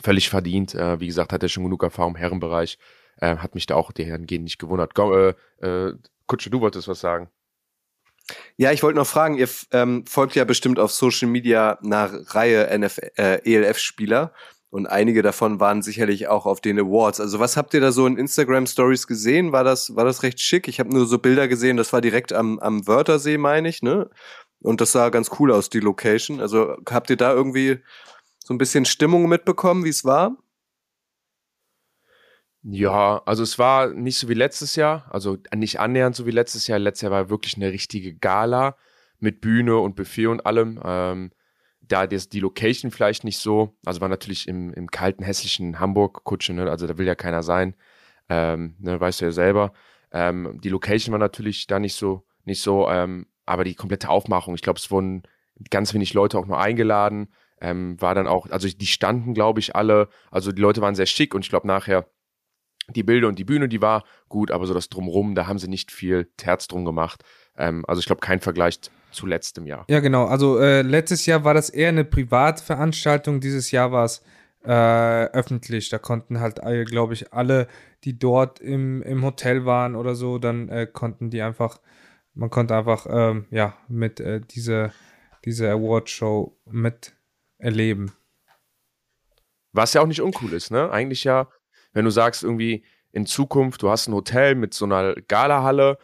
völlig verdient. Äh, wie gesagt, hat er schon genug Erfahrung im Herrenbereich. Äh, hat mich da auch gehen nicht gewundert. Go, äh, äh, Kutsche, du wolltest was sagen. Ja, ich wollte noch fragen, ihr ähm, folgt ja bestimmt auf Social Media nach Reihe NF, äh, ELF-Spieler und einige davon waren sicherlich auch auf den Awards. Also was habt ihr da so in Instagram Stories gesehen? War das war das recht schick? Ich habe nur so Bilder gesehen, das war direkt am am Wörthersee, meine ich, ne? Und das sah ganz cool aus die Location. Also habt ihr da irgendwie so ein bisschen Stimmung mitbekommen, wie es war? Ja, also es war nicht so wie letztes Jahr, also nicht annähernd so wie letztes Jahr. Letztes Jahr war wirklich eine richtige Gala mit Bühne und Buffet und allem. Ähm, da das, die Location vielleicht nicht so, also war natürlich im, im kalten, hässlichen Hamburg Kutsche, ne? also da will ja keiner sein, ähm, ne? weißt du ja selber. Ähm, die Location war natürlich da nicht so, nicht so, ähm, aber die komplette Aufmachung, ich glaube, es wurden ganz wenig Leute auch nur eingeladen, ähm, war dann auch, also die standen, glaube ich, alle, also die Leute waren sehr schick und ich glaube nachher die Bilder und die Bühne, die war gut, aber so das Drumrum, da haben sie nicht viel Terz drum gemacht. Ähm, also ich glaube, kein Vergleich zu letztem Jahr. Ja, genau. Also äh, letztes Jahr war das eher eine Privatveranstaltung, dieses Jahr war es äh, öffentlich. Da konnten halt, äh, glaube ich, alle, die dort im, im Hotel waren oder so, dann äh, konnten die einfach, man konnte einfach, ähm, ja, mit äh, dieser, dieser Award-Show mit erleben. Was ja auch nicht uncool ist, ne? Eigentlich ja wenn du sagst, irgendwie in Zukunft, du hast ein Hotel mit so einer Galahalle,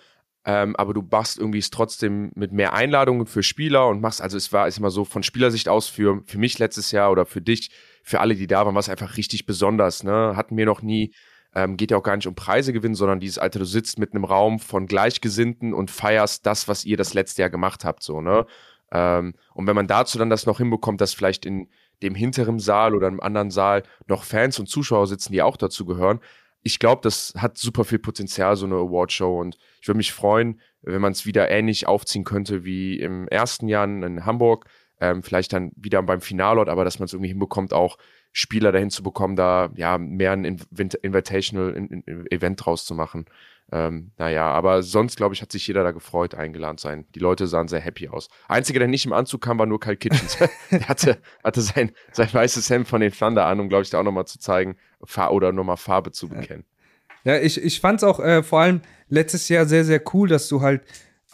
ähm, aber du machst irgendwie es trotzdem mit mehr Einladungen für Spieler und machst, also es war ist immer so von Spielersicht aus für, für mich letztes Jahr oder für dich, für alle, die da waren, war es einfach richtig besonders. Ne? Hatten wir noch nie, ähm, geht ja auch gar nicht um Preise gewinnen, sondern dieses Alter, du sitzt mit einem Raum von Gleichgesinnten und feierst das, was ihr das letzte Jahr gemacht habt, so, ne? Ähm, und wenn man dazu dann das noch hinbekommt, dass vielleicht in dem hinteren Saal oder im anderen Saal noch Fans und Zuschauer sitzen, die auch dazu gehören. Ich glaube, das hat super viel Potenzial, so eine Awardshow. Und ich würde mich freuen, wenn man es wieder ähnlich aufziehen könnte wie im ersten Jahr in Hamburg. Ähm, vielleicht dann wieder beim Finalort, aber dass man es irgendwie hinbekommt, auch Spieler dahin zu bekommen, da ja mehr ein Invitational Event draus zu machen. Ähm, naja, aber sonst, glaube ich, hat sich jeder da gefreut, eingeladen sein. Die Leute sahen sehr happy aus. Einziger, der nicht im Anzug kam, war nur Kyle Kitchens. (laughs) der hatte, hatte sein, sein weißes Hemd von den Thunder an, um, glaube ich, da auch nochmal zu zeigen oder nochmal Farbe zu bekennen. Ja, ich, ich fand es auch äh, vor allem letztes Jahr sehr, sehr cool, dass du halt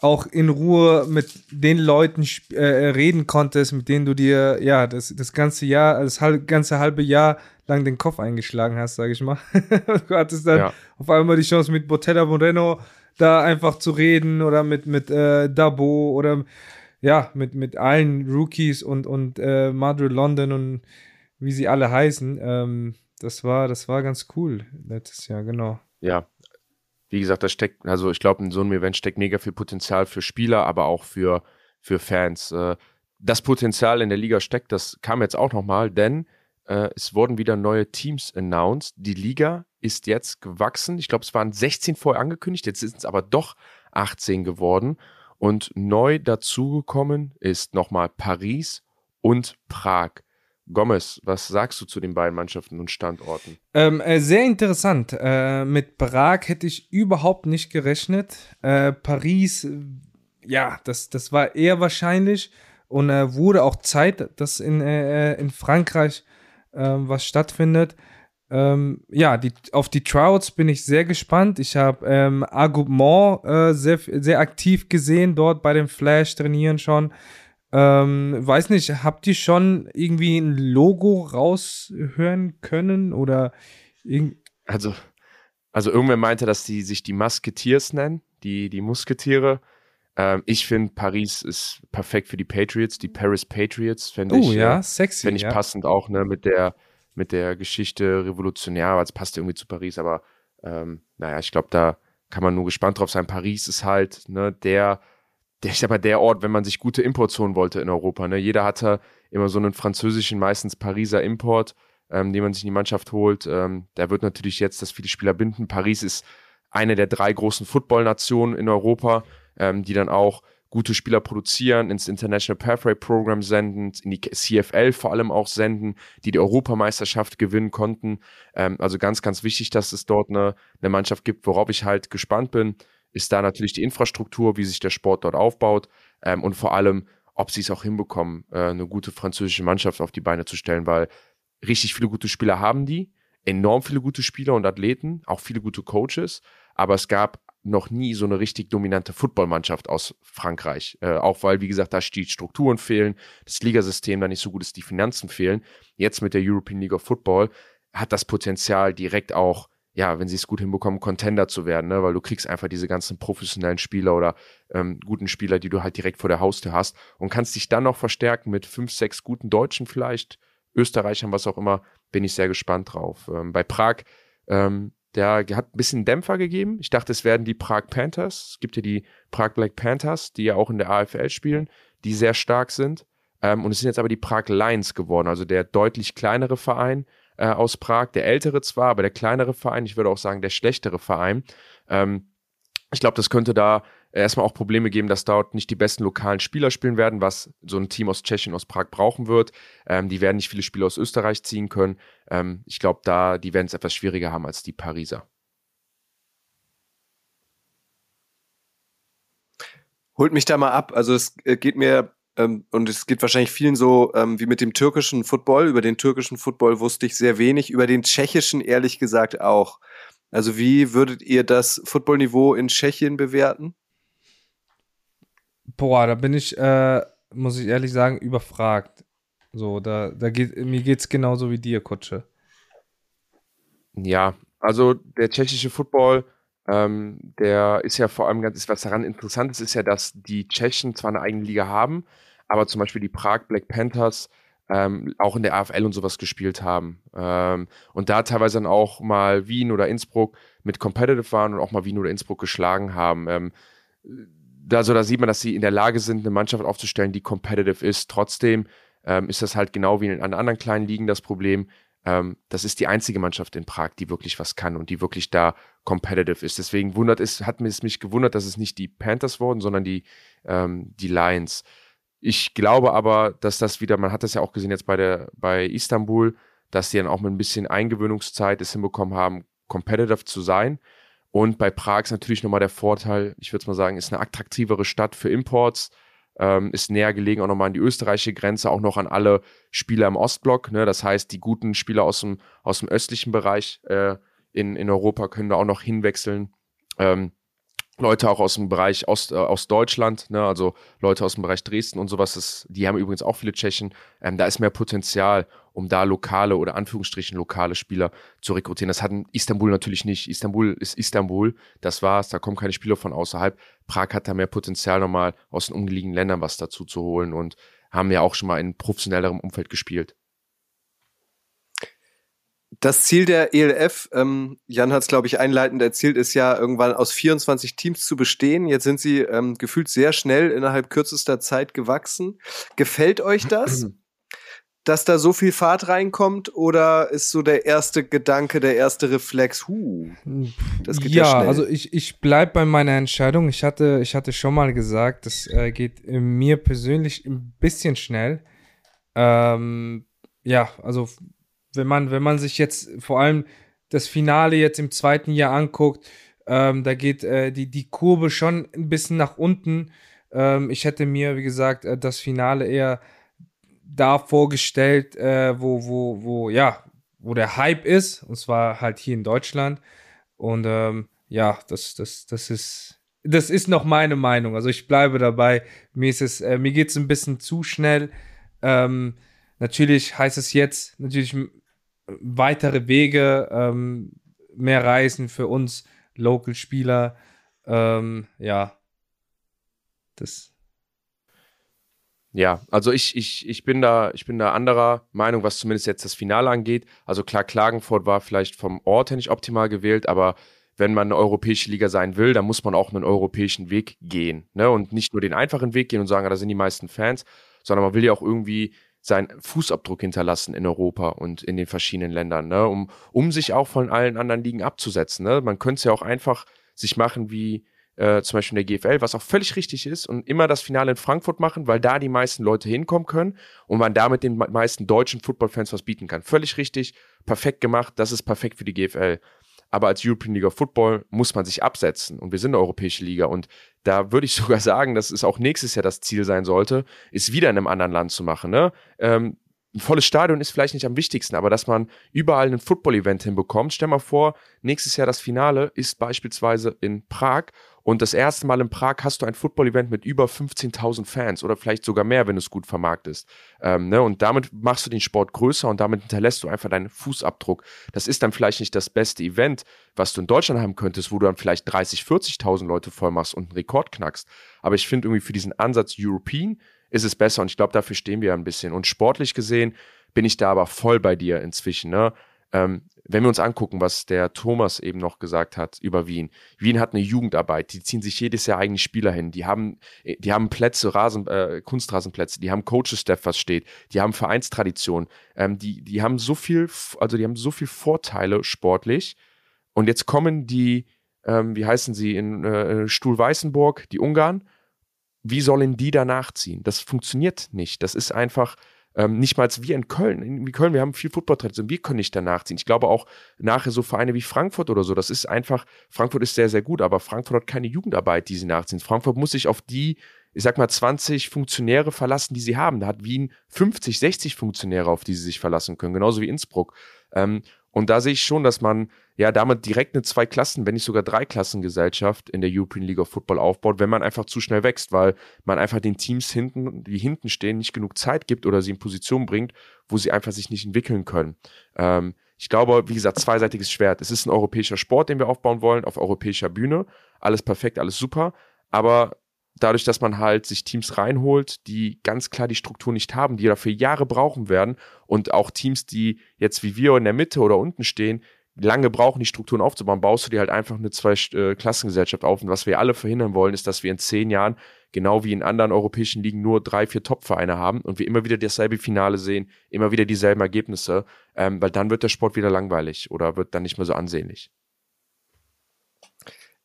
auch in Ruhe mit den Leuten äh, reden konntest, mit denen du dir ja das, das ganze Jahr, das halb, ganze halbe Jahr lang den Kopf eingeschlagen hast, sage ich mal. (laughs) du hattest dann ja. auf einmal die Chance mit Botella Moreno da einfach zu reden oder mit mit äh, Dabo oder ja mit mit allen Rookies und und äh, Madrid London und wie sie alle heißen. Ähm, das war das war ganz cool letztes Jahr genau. Ja, wie gesagt, da steckt, also ich glaube, in so einem Event steckt mega viel Potenzial für Spieler, aber auch für, für Fans. Äh, das Potenzial in der Liga steckt, das kam jetzt auch nochmal, denn äh, es wurden wieder neue Teams announced. Die Liga ist jetzt gewachsen. Ich glaube, es waren 16 vorher angekündigt, jetzt sind es aber doch 18 geworden. Und neu dazugekommen ist nochmal Paris und Prag. Gomez, was sagst du zu den beiden Mannschaften und Standorten? Ähm, äh, sehr interessant. Äh, mit Prag hätte ich überhaupt nicht gerechnet. Äh, Paris, ja, das, das war eher wahrscheinlich und äh, wurde auch Zeit, dass in, äh, in Frankreich was stattfindet. Ähm, ja, die, auf die Trouts bin ich sehr gespannt. Ich habe ähm, Argument äh, sehr, sehr aktiv gesehen, dort bei dem Flash-Trainieren schon. Ähm, weiß nicht, habt ihr schon irgendwie ein Logo raushören können oder Also, also irgendwer meinte, dass die sich die Musketeers nennen, die, die Musketiere. Ähm, ich finde, Paris ist perfekt für die Patriots, die Paris Patriots, fände oh, ich, ja, äh, sexy, ich ja. passend auch ne, mit, der, mit der Geschichte revolutionär, weil es passt irgendwie zu Paris, aber ähm, naja, ich glaube, da kann man nur gespannt drauf sein. Paris ist halt ne, der der ist aber der Ort, wenn man sich gute Imports holen wollte in Europa. Ne? Jeder hatte immer so einen französischen, meistens Pariser Import, ähm, den man sich in die Mannschaft holt. Ähm, der wird natürlich jetzt, dass viele Spieler binden. Paris ist eine der drei großen Football-Nationen in Europa, ähm, die dann auch gute Spieler produzieren, ins International Pathway Program senden, in die CFL vor allem auch senden, die die Europameisterschaft gewinnen konnten. Ähm, also ganz, ganz wichtig, dass es dort eine, eine Mannschaft gibt, worauf ich halt gespannt bin ist da natürlich die Infrastruktur, wie sich der Sport dort aufbaut ähm, und vor allem, ob sie es auch hinbekommen, äh, eine gute französische Mannschaft auf die Beine zu stellen, weil richtig viele gute Spieler haben die, enorm viele gute Spieler und Athleten, auch viele gute Coaches, aber es gab noch nie so eine richtig dominante Footballmannschaft aus Frankreich. Äh, auch weil, wie gesagt, da die Strukturen fehlen, das Ligasystem da nicht so gut ist, die Finanzen fehlen. Jetzt mit der European League of Football hat das Potenzial direkt auch, ja, wenn sie es gut hinbekommen, Contender zu werden, ne? weil du kriegst einfach diese ganzen professionellen Spieler oder ähm, guten Spieler, die du halt direkt vor der Haustür hast und kannst dich dann noch verstärken mit fünf, sechs guten Deutschen vielleicht, Österreichern, was auch immer, bin ich sehr gespannt drauf. Ähm, bei Prag ähm, der hat ein bisschen Dämpfer gegeben. Ich dachte, es werden die Prag Panthers. Es gibt ja die Prag Black Panthers, die ja auch in der AFL spielen, die sehr stark sind. Ähm, und es sind jetzt aber die Prag Lions geworden, also der deutlich kleinere Verein äh, aus Prag. Der ältere zwar, aber der kleinere Verein. Ich würde auch sagen, der schlechtere Verein. Ähm, ich glaube, das könnte da erstmal auch Probleme geben, dass dort nicht die besten lokalen Spieler spielen werden, was so ein Team aus Tschechien, aus Prag brauchen wird. Ähm, die werden nicht viele Spieler aus Österreich ziehen können. Ähm, ich glaube, da, die werden es etwas schwieriger haben als die Pariser. Holt mich da mal ab. Also es äh, geht mir ähm, und es geht wahrscheinlich vielen so ähm, wie mit dem türkischen Football. Über den türkischen Football wusste ich sehr wenig, über den tschechischen ehrlich gesagt auch. Also wie würdet ihr das Footballniveau in Tschechien bewerten? Boah, da bin ich, äh, muss ich ehrlich sagen, überfragt. So, da, da geht, mir geht's genauso wie dir, Kutsche. Ja, also der tschechische Football, ähm, der ist ja vor allem ganz, was daran interessant ist, ist ja, dass die Tschechen zwar eine eigene Liga haben, aber zum Beispiel die Prag Black Panthers ähm, auch in der AFL und sowas gespielt haben. Ähm, und da teilweise dann auch mal Wien oder Innsbruck mit Competitive waren und auch mal Wien oder Innsbruck geschlagen haben. Ähm, da, so, da sieht man, dass sie in der Lage sind, eine Mannschaft aufzustellen, die competitive ist. Trotzdem ähm, ist das halt genau wie in anderen kleinen Ligen das Problem. Ähm, das ist die einzige Mannschaft in Prag, die wirklich was kann und die wirklich da competitive ist. Deswegen wundert es, hat es mich gewundert, dass es nicht die Panthers wurden, sondern die, ähm, die Lions. Ich glaube aber, dass das wieder, man hat das ja auch gesehen jetzt bei der, bei Istanbul, dass die dann auch mit ein bisschen Eingewöhnungszeit es hinbekommen haben, competitive zu sein. Und bei Prag ist natürlich nochmal der Vorteil, ich würde mal sagen, ist eine attraktivere Stadt für Imports, ähm, ist näher gelegen auch nochmal an die österreichische Grenze, auch noch an alle Spieler im Ostblock. Ne? Das heißt, die guten Spieler aus dem, aus dem östlichen Bereich äh, in, in Europa können da auch noch hinwechseln. Ähm, Leute auch aus dem Bereich Ost, äh, aus Deutschland, ne, also Leute aus dem Bereich Dresden und sowas, das, die haben übrigens auch viele Tschechen. Ähm, da ist mehr Potenzial, um da lokale oder Anführungsstrichen lokale Spieler zu rekrutieren. Das hat Istanbul natürlich nicht. Istanbul ist Istanbul, das war's, da kommen keine Spieler von außerhalb. Prag hat da mehr Potenzial, nochmal aus den umliegenden Ländern was dazu zu holen und haben ja auch schon mal in professionellerem Umfeld gespielt. Das Ziel der ELF, ähm, Jan hat es, glaube ich, einleitend erzählt, ist ja irgendwann aus 24 Teams zu bestehen. Jetzt sind sie ähm, gefühlt sehr schnell innerhalb kürzester Zeit gewachsen. Gefällt euch das? (clears throat) dass da so viel Fahrt reinkommt oder ist so der erste Gedanke, der erste Reflex, huh, das geht ja, ja schnell. also ich, ich bleib bei meiner Entscheidung. Ich hatte, ich hatte schon mal gesagt, das äh, geht mir persönlich ein bisschen schnell. Ähm, ja, also wenn man, wenn man sich jetzt vor allem das Finale jetzt im zweiten Jahr anguckt, ähm, da geht äh, die, die Kurve schon ein bisschen nach unten. Ähm, ich hätte mir, wie gesagt, äh, das Finale eher da vorgestellt, äh, wo, wo, wo, ja, wo der Hype ist, und zwar halt hier in Deutschland. Und ähm, ja, das, das, das ist, das ist noch meine Meinung. Also ich bleibe dabei. Mir ist es, äh, mir geht es ein bisschen zu schnell. Ähm, natürlich heißt es jetzt natürlich weitere Wege, ähm, mehr Reisen für uns Local-Spieler. Ähm, ja, das. Ja, also ich, ich, ich bin da, ich bin da anderer Meinung, was zumindest jetzt das Finale angeht. Also klar, Klagenfurt war vielleicht vom Ort her nicht optimal gewählt, aber wenn man eine europäische Liga sein will, dann muss man auch einen europäischen Weg gehen. Ne? Und nicht nur den einfachen Weg gehen und sagen, da sind die meisten Fans, sondern man will ja auch irgendwie seinen Fußabdruck hinterlassen in Europa und in den verschiedenen Ländern, ne? um, um sich auch von allen anderen Ligen abzusetzen. Ne? Man könnte es ja auch einfach sich machen wie äh, zum Beispiel in der GFL, was auch völlig richtig ist, und immer das Finale in Frankfurt machen, weil da die meisten Leute hinkommen können und man damit den meisten deutschen Footballfans was bieten kann. Völlig richtig, perfekt gemacht, das ist perfekt für die GFL. Aber als European League of Football muss man sich absetzen und wir sind eine europäische Liga und da würde ich (laughs) sogar sagen, dass es auch nächstes Jahr das Ziel sein sollte, ist wieder in einem anderen Land zu machen. Ne? Ähm, ein volles Stadion ist vielleicht nicht am wichtigsten, aber dass man überall ein Football-Event hinbekommt. Stell mal vor, nächstes Jahr das Finale ist beispielsweise in Prag und das erste Mal in Prag hast du ein Football-Event mit über 15.000 Fans oder vielleicht sogar mehr, wenn du es gut vermarktest. Ähm, ne? Und damit machst du den Sport größer und damit hinterlässt du einfach deinen Fußabdruck. Das ist dann vielleicht nicht das beste Event, was du in Deutschland haben könntest, wo du dann vielleicht 30, 40.000 Leute voll machst und einen Rekord knackst. Aber ich finde irgendwie für diesen Ansatz European ist es besser und ich glaube, dafür stehen wir ein bisschen. Und sportlich gesehen bin ich da aber voll bei dir inzwischen. Ne? Ähm, wenn wir uns angucken, was der Thomas eben noch gesagt hat über Wien. Wien hat eine Jugendarbeit, die ziehen sich jedes Jahr eigene Spieler hin, die haben, die haben Plätze, Rasen, äh, Kunstrasenplätze, die haben Coaches-Staff, was steht, die haben Vereinstradition, ähm, die, die haben so viel, also die haben so viel Vorteile sportlich. Und jetzt kommen die, ähm, wie heißen sie, in äh, Stuhl-Weißenburg, die Ungarn. Wie sollen die danach ziehen? Das funktioniert nicht. Das ist einfach, ähm, nicht mal wir in Köln. In Köln, wir haben viel Football-Tradition, wir können nicht danach ziehen. Ich glaube auch nachher so Vereine wie Frankfurt oder so, das ist einfach, Frankfurt ist sehr, sehr gut, aber Frankfurt hat keine Jugendarbeit, die sie nachziehen. Frankfurt muss sich auf die, ich sag mal, 20 Funktionäre verlassen, die sie haben. Da hat Wien 50, 60 Funktionäre, auf die sie sich verlassen können, genauso wie Innsbruck. Ähm, und da sehe ich schon, dass man ja damit direkt eine Zwei-Klassen, wenn nicht sogar Drei-Klassen-Gesellschaft in der European League of Football aufbaut, wenn man einfach zu schnell wächst, weil man einfach den Teams hinten, die hinten stehen, nicht genug Zeit gibt oder sie in Position bringt, wo sie einfach sich nicht entwickeln können. Ähm, ich glaube, wie gesagt, zweiseitiges Schwert. Es ist ein europäischer Sport, den wir aufbauen wollen, auf europäischer Bühne. Alles perfekt, alles super. Aber dadurch, dass man halt sich Teams reinholt, die ganz klar die Struktur nicht haben, die dafür Jahre brauchen werden und auch Teams, die jetzt wie wir in der Mitte oder unten stehen, lange brauchen, die Strukturen aufzubauen, baust du dir halt einfach eine Zwei-Klassengesellschaft auf. Und was wir alle verhindern wollen, ist, dass wir in zehn Jahren, genau wie in anderen europäischen Ligen, nur drei, vier Top-Vereine haben und wir immer wieder dasselbe Finale sehen, immer wieder dieselben Ergebnisse, ähm, weil dann wird der Sport wieder langweilig oder wird dann nicht mehr so ansehnlich.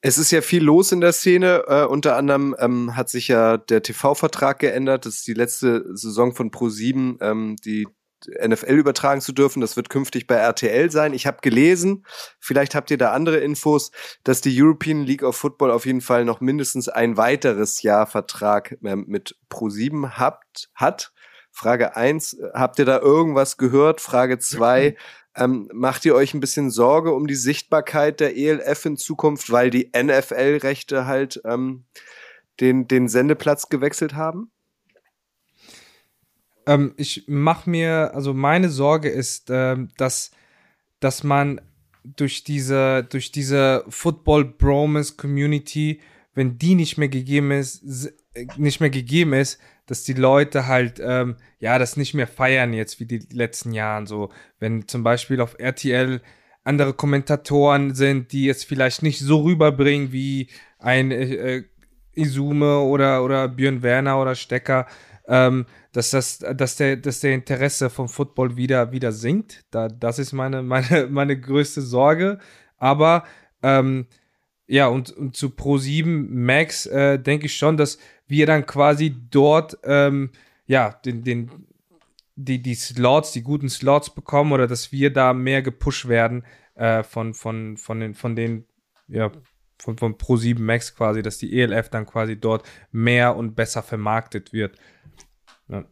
Es ist ja viel los in der Szene. Äh, unter anderem ähm, hat sich ja der TV-Vertrag geändert. Das ist die letzte Saison von Pro7, ähm, die NFL übertragen zu dürfen. Das wird künftig bei RTL sein. Ich habe gelesen, vielleicht habt ihr da andere Infos, dass die European League of Football auf jeden Fall noch mindestens ein weiteres Jahr Vertrag äh, mit Pro7 habt, hat. Frage eins: habt ihr da irgendwas gehört? Frage zwei: (clears throat) ähm, macht ihr euch ein bisschen Sorge um die Sichtbarkeit der ELF in Zukunft, weil die NFL-Rechte halt ähm, den, den Sendeplatz gewechselt haben? Ähm, ich mache mir, also meine Sorge ist, ähm, dass, dass man durch diese, durch diese Football-Bromance-Community, wenn die nicht mehr gegeben ist, nicht mehr gegeben ist, dass die Leute halt, ähm, ja, das nicht mehr feiern jetzt wie die letzten Jahren. So, wenn zum Beispiel auf RTL andere Kommentatoren sind, die jetzt vielleicht nicht so rüberbringen wie ein äh, äh, Izume oder, oder Björn Werner oder Stecker, ähm, dass, das, dass, der, dass der Interesse vom Football wieder, wieder sinkt. Da, das ist meine, (laughs) meine, meine größte Sorge. Aber ähm, ja, und, und zu Pro7 Max äh, denke ich schon, dass wir dann quasi dort ähm, ja den, den, die, die Slots, die guten Slots bekommen oder dass wir da mehr gepusht werden äh, von, von, von den, von den, ja, von, von Pro7 Max quasi, dass die ELF dann quasi dort mehr und besser vermarktet wird. Ja.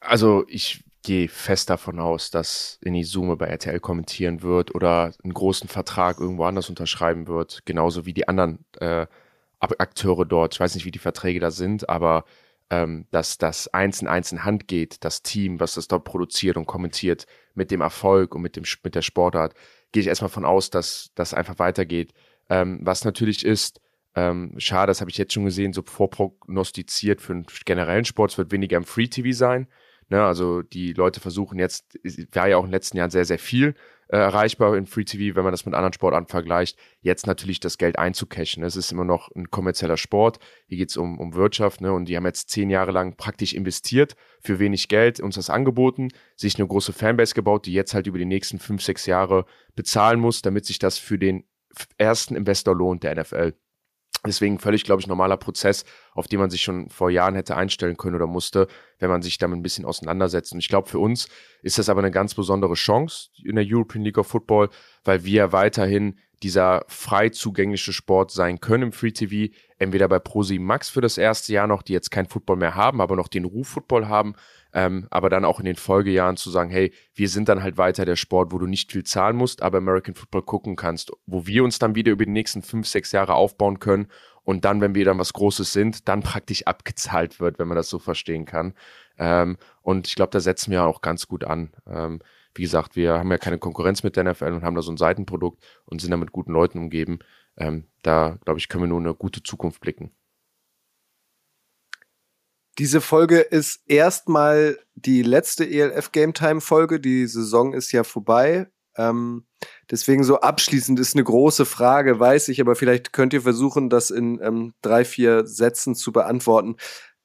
Also ich gehe fest davon aus, dass Inizuma bei RTL kommentieren wird oder einen großen Vertrag irgendwo anders unterschreiben wird, genauso wie die anderen äh, Akteure dort. Ich weiß nicht, wie die Verträge da sind, aber ähm, dass das eins in eins in Hand geht, das Team, was das dort produziert und kommentiert, mit dem Erfolg und mit, dem, mit der Sportart, gehe ich erstmal von aus, dass das einfach weitergeht. Ähm, was natürlich ist, ähm, schade, das habe ich jetzt schon gesehen, so vorprognostiziert für einen generellen Sport, es wird weniger im Free-TV sein. Ne? Also die Leute versuchen jetzt, war ja auch in den letzten Jahren sehr, sehr viel äh, erreichbar in Free TV, wenn man das mit anderen Sportarten vergleicht. Jetzt natürlich das Geld einzucashen. Es ist immer noch ein kommerzieller Sport. Hier geht es um, um Wirtschaft. Ne? Und die haben jetzt zehn Jahre lang praktisch investiert für wenig Geld, uns das angeboten, sich eine große Fanbase gebaut, die jetzt halt über die nächsten fünf, sechs Jahre bezahlen muss, damit sich das für den ersten Investor lohnt, der NFL. Deswegen völlig, glaube ich, normaler Prozess, auf den man sich schon vor Jahren hätte einstellen können oder musste, wenn man sich damit ein bisschen auseinandersetzt. Und ich glaube, für uns ist das aber eine ganz besondere Chance in der European League of Football, weil wir weiterhin dieser frei zugängliche Sport sein können im Free TV, entweder bei Pro7 Max für das erste Jahr noch, die jetzt kein Football mehr haben, aber noch den Ruf Football haben, Ähm, aber dann auch in den Folgejahren zu sagen, hey, wir sind dann halt weiter der Sport, wo du nicht viel zahlen musst, aber American Football gucken kannst, wo wir uns dann wieder über die nächsten fünf, sechs Jahre aufbauen können und dann, wenn wir dann was Großes sind, dann praktisch abgezahlt wird, wenn man das so verstehen kann. Ähm, und ich glaube, da setzen wir auch ganz gut an. Ähm, wie gesagt, wir haben ja keine Konkurrenz mit der NFL und haben da so ein Seitenprodukt und sind da mit guten Leuten umgeben. Ähm, da, glaube ich, können wir nur eine gute Zukunft blicken. Diese Folge ist erstmal die letzte ELF Game Time Folge. Die Saison ist ja vorbei. Ähm, deswegen so abschließend ist eine große Frage, weiß ich, aber vielleicht könnt ihr versuchen, das in ähm, drei, vier Sätzen zu beantworten.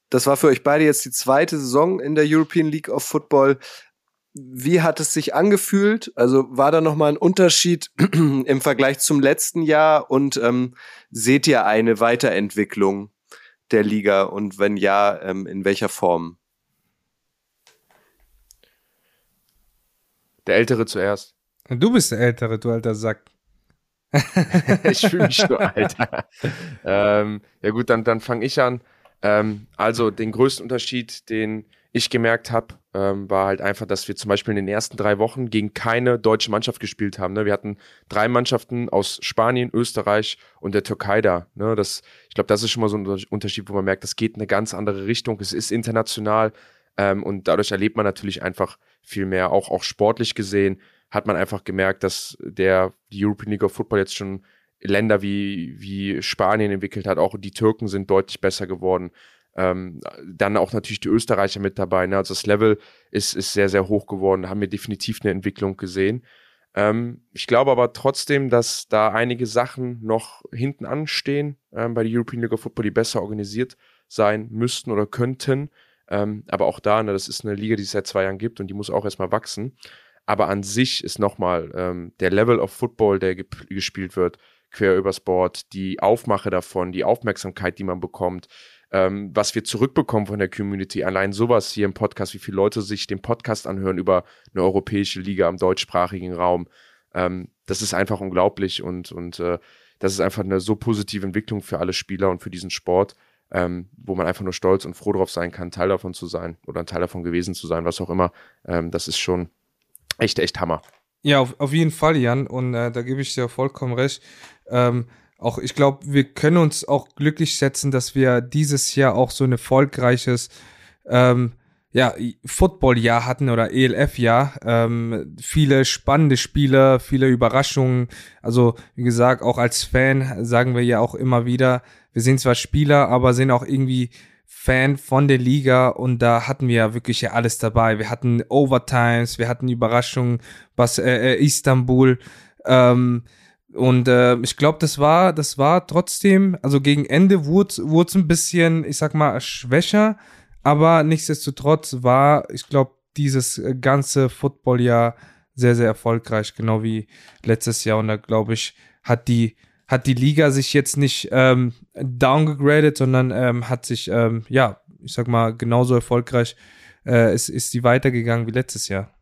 Das war für euch beide jetzt die zweite Saison in der European League of Football. Wie hat es sich angefühlt? Also war da nochmal ein Unterschied (clears throat) im Vergleich zum letzten Jahr und ähm, seht ihr eine Weiterentwicklung der Liga und wenn ja, ähm, in welcher Form? Der Ältere zuerst. Du bist der Ältere, du alter Sack. (laughs) ich fühle mich so (laughs) alter. ähm, ja gut, dann, dann fange ich an. Ähm, also den größten Unterschied, den ich gemerkt habe, ähm, war halt einfach, dass wir zum Beispiel in den ersten drei Wochen gegen keine deutsche Mannschaft gespielt haben. Ne? Wir hatten drei Mannschaften aus Spanien, Österreich und der Türkei da. Ne? Das, ich glaube, das ist schon mal so ein Unterschied, wo man merkt, das geht in eine ganz andere Richtung. Es ist international ähm, und dadurch erlebt man natürlich einfach viel mehr, auch, auch sportlich gesehen hat man einfach gemerkt, dass der die European League of Football jetzt schon Länder wie, wie Spanien entwickelt hat. Auch die Türken sind deutlich besser geworden. Ähm, dann auch natürlich die Österreicher mit dabei. Ne? Also das Level ist, ist sehr, sehr hoch geworden. Da haben wir definitiv eine Entwicklung gesehen. Ähm, ich glaube aber trotzdem, dass da einige Sachen noch hinten anstehen ähm, bei der European League of Football, die besser organisiert sein müssten oder könnten. Ähm, aber auch da, ne, das ist eine Liga, die es seit zwei Jahren gibt und die muss auch erstmal wachsen. Aber an sich ist nochmal ähm, der Level of Football, der gespielt wird, quer übers Board, die Aufmache davon, die Aufmerksamkeit, die man bekommt, ähm, was wir zurückbekommen von der Community. Allein sowas hier im Podcast, wie viele Leute sich den Podcast anhören über eine europäische Liga am deutschsprachigen Raum. Ähm, das ist einfach unglaublich und, und äh, das ist einfach eine so positive Entwicklung für alle Spieler und für diesen Sport, ähm, wo man einfach nur stolz und froh drauf sein kann, Teil davon zu sein oder ein Teil davon gewesen zu sein, was auch immer. Ähm, das ist schon echt, echt Hammer. Ja, auf, auf jeden Fall, Jan. Und äh, da gebe ich dir vollkommen recht. Ähm, auch ich glaube, wir können uns auch glücklich schätzen, dass wir dieses Jahr auch so ein erfolgreiches ähm, ja, Football-Jahr hatten oder ELF-Jahr. Ähm, viele spannende Spiele, viele Überraschungen. Also, wie gesagt, auch als Fan sagen wir ja auch immer wieder, wir sind zwar Spieler, aber sind auch irgendwie Fan von der Liga und da hatten wir ja wirklich ja alles dabei. Wir hatten Overtimes, wir hatten Überraschungen, was äh, äh, Istanbul ähm, und äh, ich glaube, das war, das war trotzdem, also gegen Ende wurde es ein bisschen, ich sag mal, schwächer, aber nichtsdestotrotz war, ich glaube, dieses ganze Footballjahr sehr, sehr erfolgreich, genau wie letztes Jahr. Und da glaube ich, hat die hat die Liga sich jetzt nicht ähm, downgegradet, sondern ähm, hat sich, ähm, ja, ich sag mal, genauso erfolgreich äh, ist, ist sie weitergegangen wie letztes Jahr.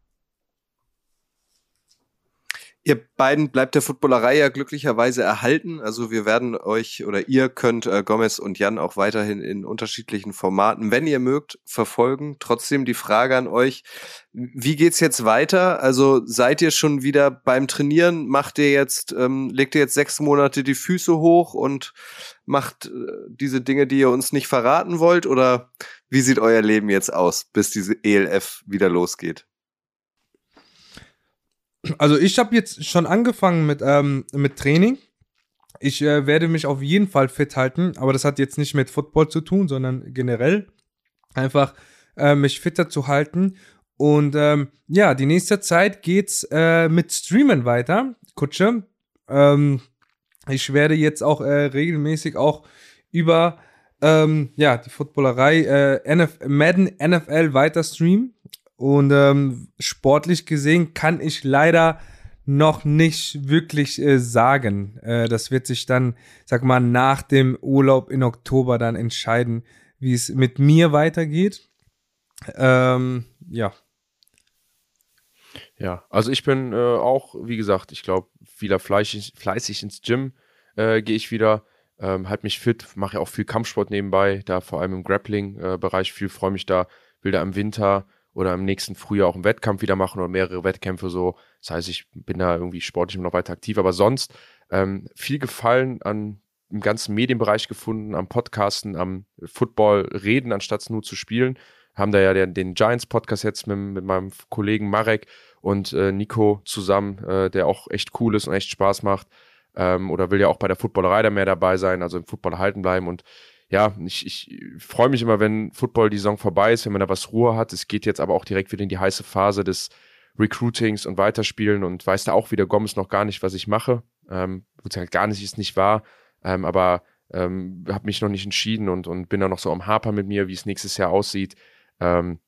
Ihr beiden bleibt der Footballerei ja glücklicherweise erhalten. Also wir werden euch oder ihr könnt äh, Gomez und Jan auch weiterhin in unterschiedlichen Formaten, wenn ihr mögt, verfolgen. Trotzdem die Frage an euch, wie geht's jetzt weiter? Also seid ihr schon wieder beim Trainieren? Macht ihr jetzt, ähm, legt ihr jetzt sechs Monate die Füße hoch und macht äh, diese Dinge, die ihr uns nicht verraten wollt? Oder wie sieht euer Leben jetzt aus, bis diese ELF wieder losgeht? Also ich habe jetzt schon angefangen mit, ähm, mit Training. Ich äh, werde mich auf jeden Fall fit halten, aber das hat jetzt nicht mit Football zu tun, sondern generell einfach äh, mich fitter zu halten. Und ähm, ja, die nächste Zeit geht's äh, mit Streamen weiter, Kutsche. Ähm, ich werde jetzt auch äh, regelmäßig auch über ähm, ja, die Footballerei äh, NF Madden NFL weiter streamen. Und ähm, sportlich gesehen kann ich leider noch nicht wirklich äh, sagen. Äh, das wird sich dann, sag mal, nach dem Urlaub in Oktober dann entscheiden, wie es mit mir weitergeht. Ähm, ja. Ja, also ich bin äh, auch, wie gesagt, ich glaube, wieder fleißig, fleißig ins Gym äh, gehe ich wieder. Ähm, halt mich fit, mache ja auch viel Kampfsport nebenbei, da vor allem im Grappling-Bereich viel, freue mich da, will da im Winter oder im nächsten Frühjahr auch einen Wettkampf wieder machen oder mehrere Wettkämpfe so. Das heißt, ich bin da irgendwie sportlich noch weiter aktiv. Aber sonst ähm, viel Gefallen an im ganzen Medienbereich gefunden, am Podcasten, am Football reden, anstatt nur zu spielen. Haben da ja den, den Giants-Podcast jetzt mit, mit, meinem Kollegen Marek und äh, Nico zusammen, äh, der auch echt cool ist und echt Spaß macht. Ähm, oder will ja auch bei der Footballerei da mehr dabei sein, also im Football halten bleiben. Und ja, ich, ich freue mich immer, wenn Football die Saison vorbei ist, wenn man da was Ruhe hat. Es geht jetzt aber auch direkt wieder in die heiße Phase des Recruitings und Weiterspielen und weiß da auch wieder Gomez noch gar nicht, was ich mache. Ähm, halt gar nicht ist nicht wahr. Ähm, aber ähm, habe mich noch nicht entschieden und, und bin da noch so am Haper mit mir, wie es nächstes Jahr aussieht. Ähm,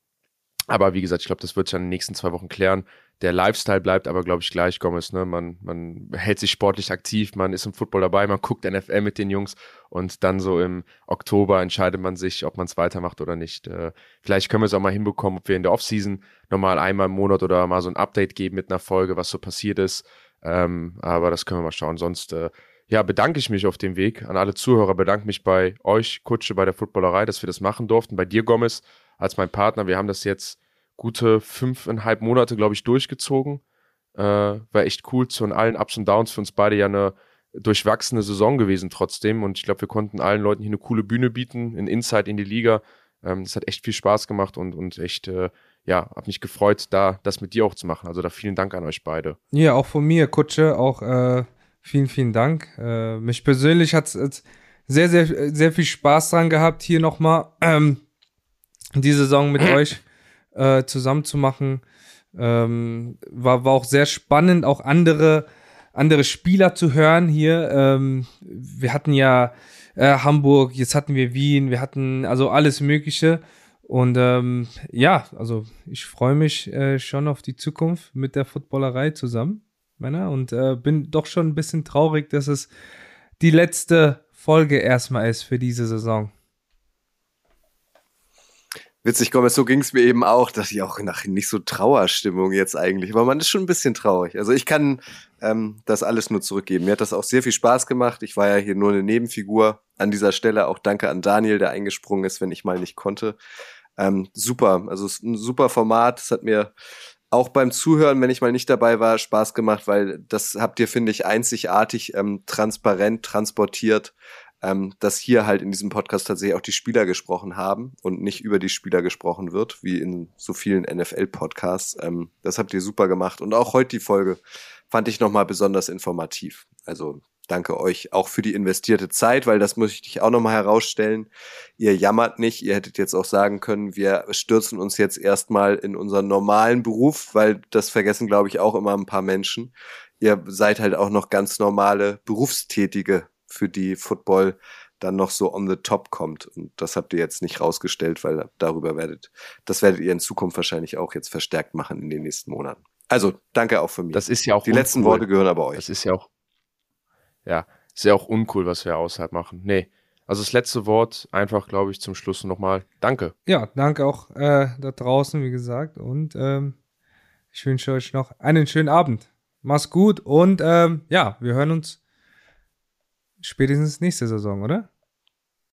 aber wie gesagt, ich glaube, das wird sich in den nächsten zwei Wochen klären. Der Lifestyle bleibt aber, glaube ich, gleich, Gomez. Ne? Man, man hält sich sportlich aktiv, man ist im Football dabei, man guckt NFL mit den Jungs und dann so im Oktober entscheidet man sich, ob man es weitermacht oder nicht. Äh, vielleicht können wir es auch mal hinbekommen, ob wir in der Offseason nochmal einmal im Monat oder mal so ein Update geben mit einer Folge, was so passiert ist. Ähm, aber das können wir mal schauen. Sonst äh, ja, bedanke ich mich auf dem Weg an alle Zuhörer, bedanke mich bei euch, Kutsche, bei der Footballerei, dass wir das machen durften, bei dir, Gomez, als mein Partner. Wir haben das jetzt gute fünfeinhalb Monate, glaube ich, durchgezogen. Äh, war echt cool, zu allen Ups und Downs für uns beide ja eine durchwachsene Saison gewesen trotzdem. Und ich glaube, wir konnten allen Leuten hier eine coole Bühne bieten, ein Insight in die Liga. Ähm, das hat echt viel Spaß gemacht und, und echt, äh, ja, hat mich gefreut, da das mit dir auch zu machen. Also da vielen Dank an euch beide. Ja, auch von mir, Kutsche, auch äh, Vielen, vielen Dank. Äh, mich persönlich hat es sehr, sehr, sehr viel Spaß dran gehabt, hier nochmal ähm, die Saison mit (clears throat) euch äh, zusammen zu machen. Ähm, war, war auch sehr spannend, auch andere, andere Spieler zu hören hier. Ähm, wir hatten ja äh, Hamburg, jetzt hatten wir Wien, wir hatten also alles Mögliche. Und ähm, ja, also ich freue mich äh, schon auf die Zukunft mit der Footballerei zusammen. Männer. Und äh, bin doch schon ein bisschen traurig, dass es die letzte Folge erstmal ist für diese Saison. Witzig, Gomez, so ging es mir eben auch, dass ich auch nach nicht so Trauerstimmung jetzt eigentlich, aber man ist schon ein bisschen traurig. Also ich kann ähm, das alles nur zurückgeben. Mir hat das auch sehr viel Spaß gemacht. Ich war ja hier nur eine Nebenfigur. An dieser Stelle auch danke an Daniel, der eingesprungen ist, wenn ich mal nicht konnte. Ähm, super, also es ist ein super Format. Es hat mir auch beim Zuhören, wenn ich mal nicht dabei war, Spaß gemacht, weil das habt ihr, finde ich, einzigartig ähm, transparent transportiert, ähm, dass hier halt in diesem Podcast tatsächlich auch die Spieler gesprochen haben und nicht über die Spieler gesprochen wird, wie in so vielen NFL-Podcasts. Ähm, das habt ihr super gemacht. Und auch heute die Folge fand ich nochmal besonders informativ. Also danke euch auch für die investierte Zeit, weil das muss ich auch nochmal herausstellen. Ihr jammert nicht, ihr hättet jetzt auch sagen können, wir stürzen uns jetzt erstmal in unseren normalen Beruf, weil das vergessen, glaube ich, auch immer ein paar Menschen. Ihr seid halt auch noch ganz normale Berufstätige, für die Football dann noch so on the top kommt. Und das habt ihr jetzt nicht rausgestellt, weil darüber werdet, das werdet ihr in Zukunft wahrscheinlich auch jetzt verstärkt machen in den nächsten Monaten. Also, danke auch für mich. Das ist ja auch Die uncool. letzten Worte gehören aber euch. Das ist ja auch ja, ist ja auch uncool, was wir außerhalb machen. Nee. Also das letzte Wort einfach, glaube ich, zum Schluss nochmal. Danke. Ja, danke auch äh, da draußen, wie gesagt. Und ähm, ich wünsche euch noch einen schönen Abend. Mach's gut und ähm, ja, wir hören uns spätestens nächste Saison, oder?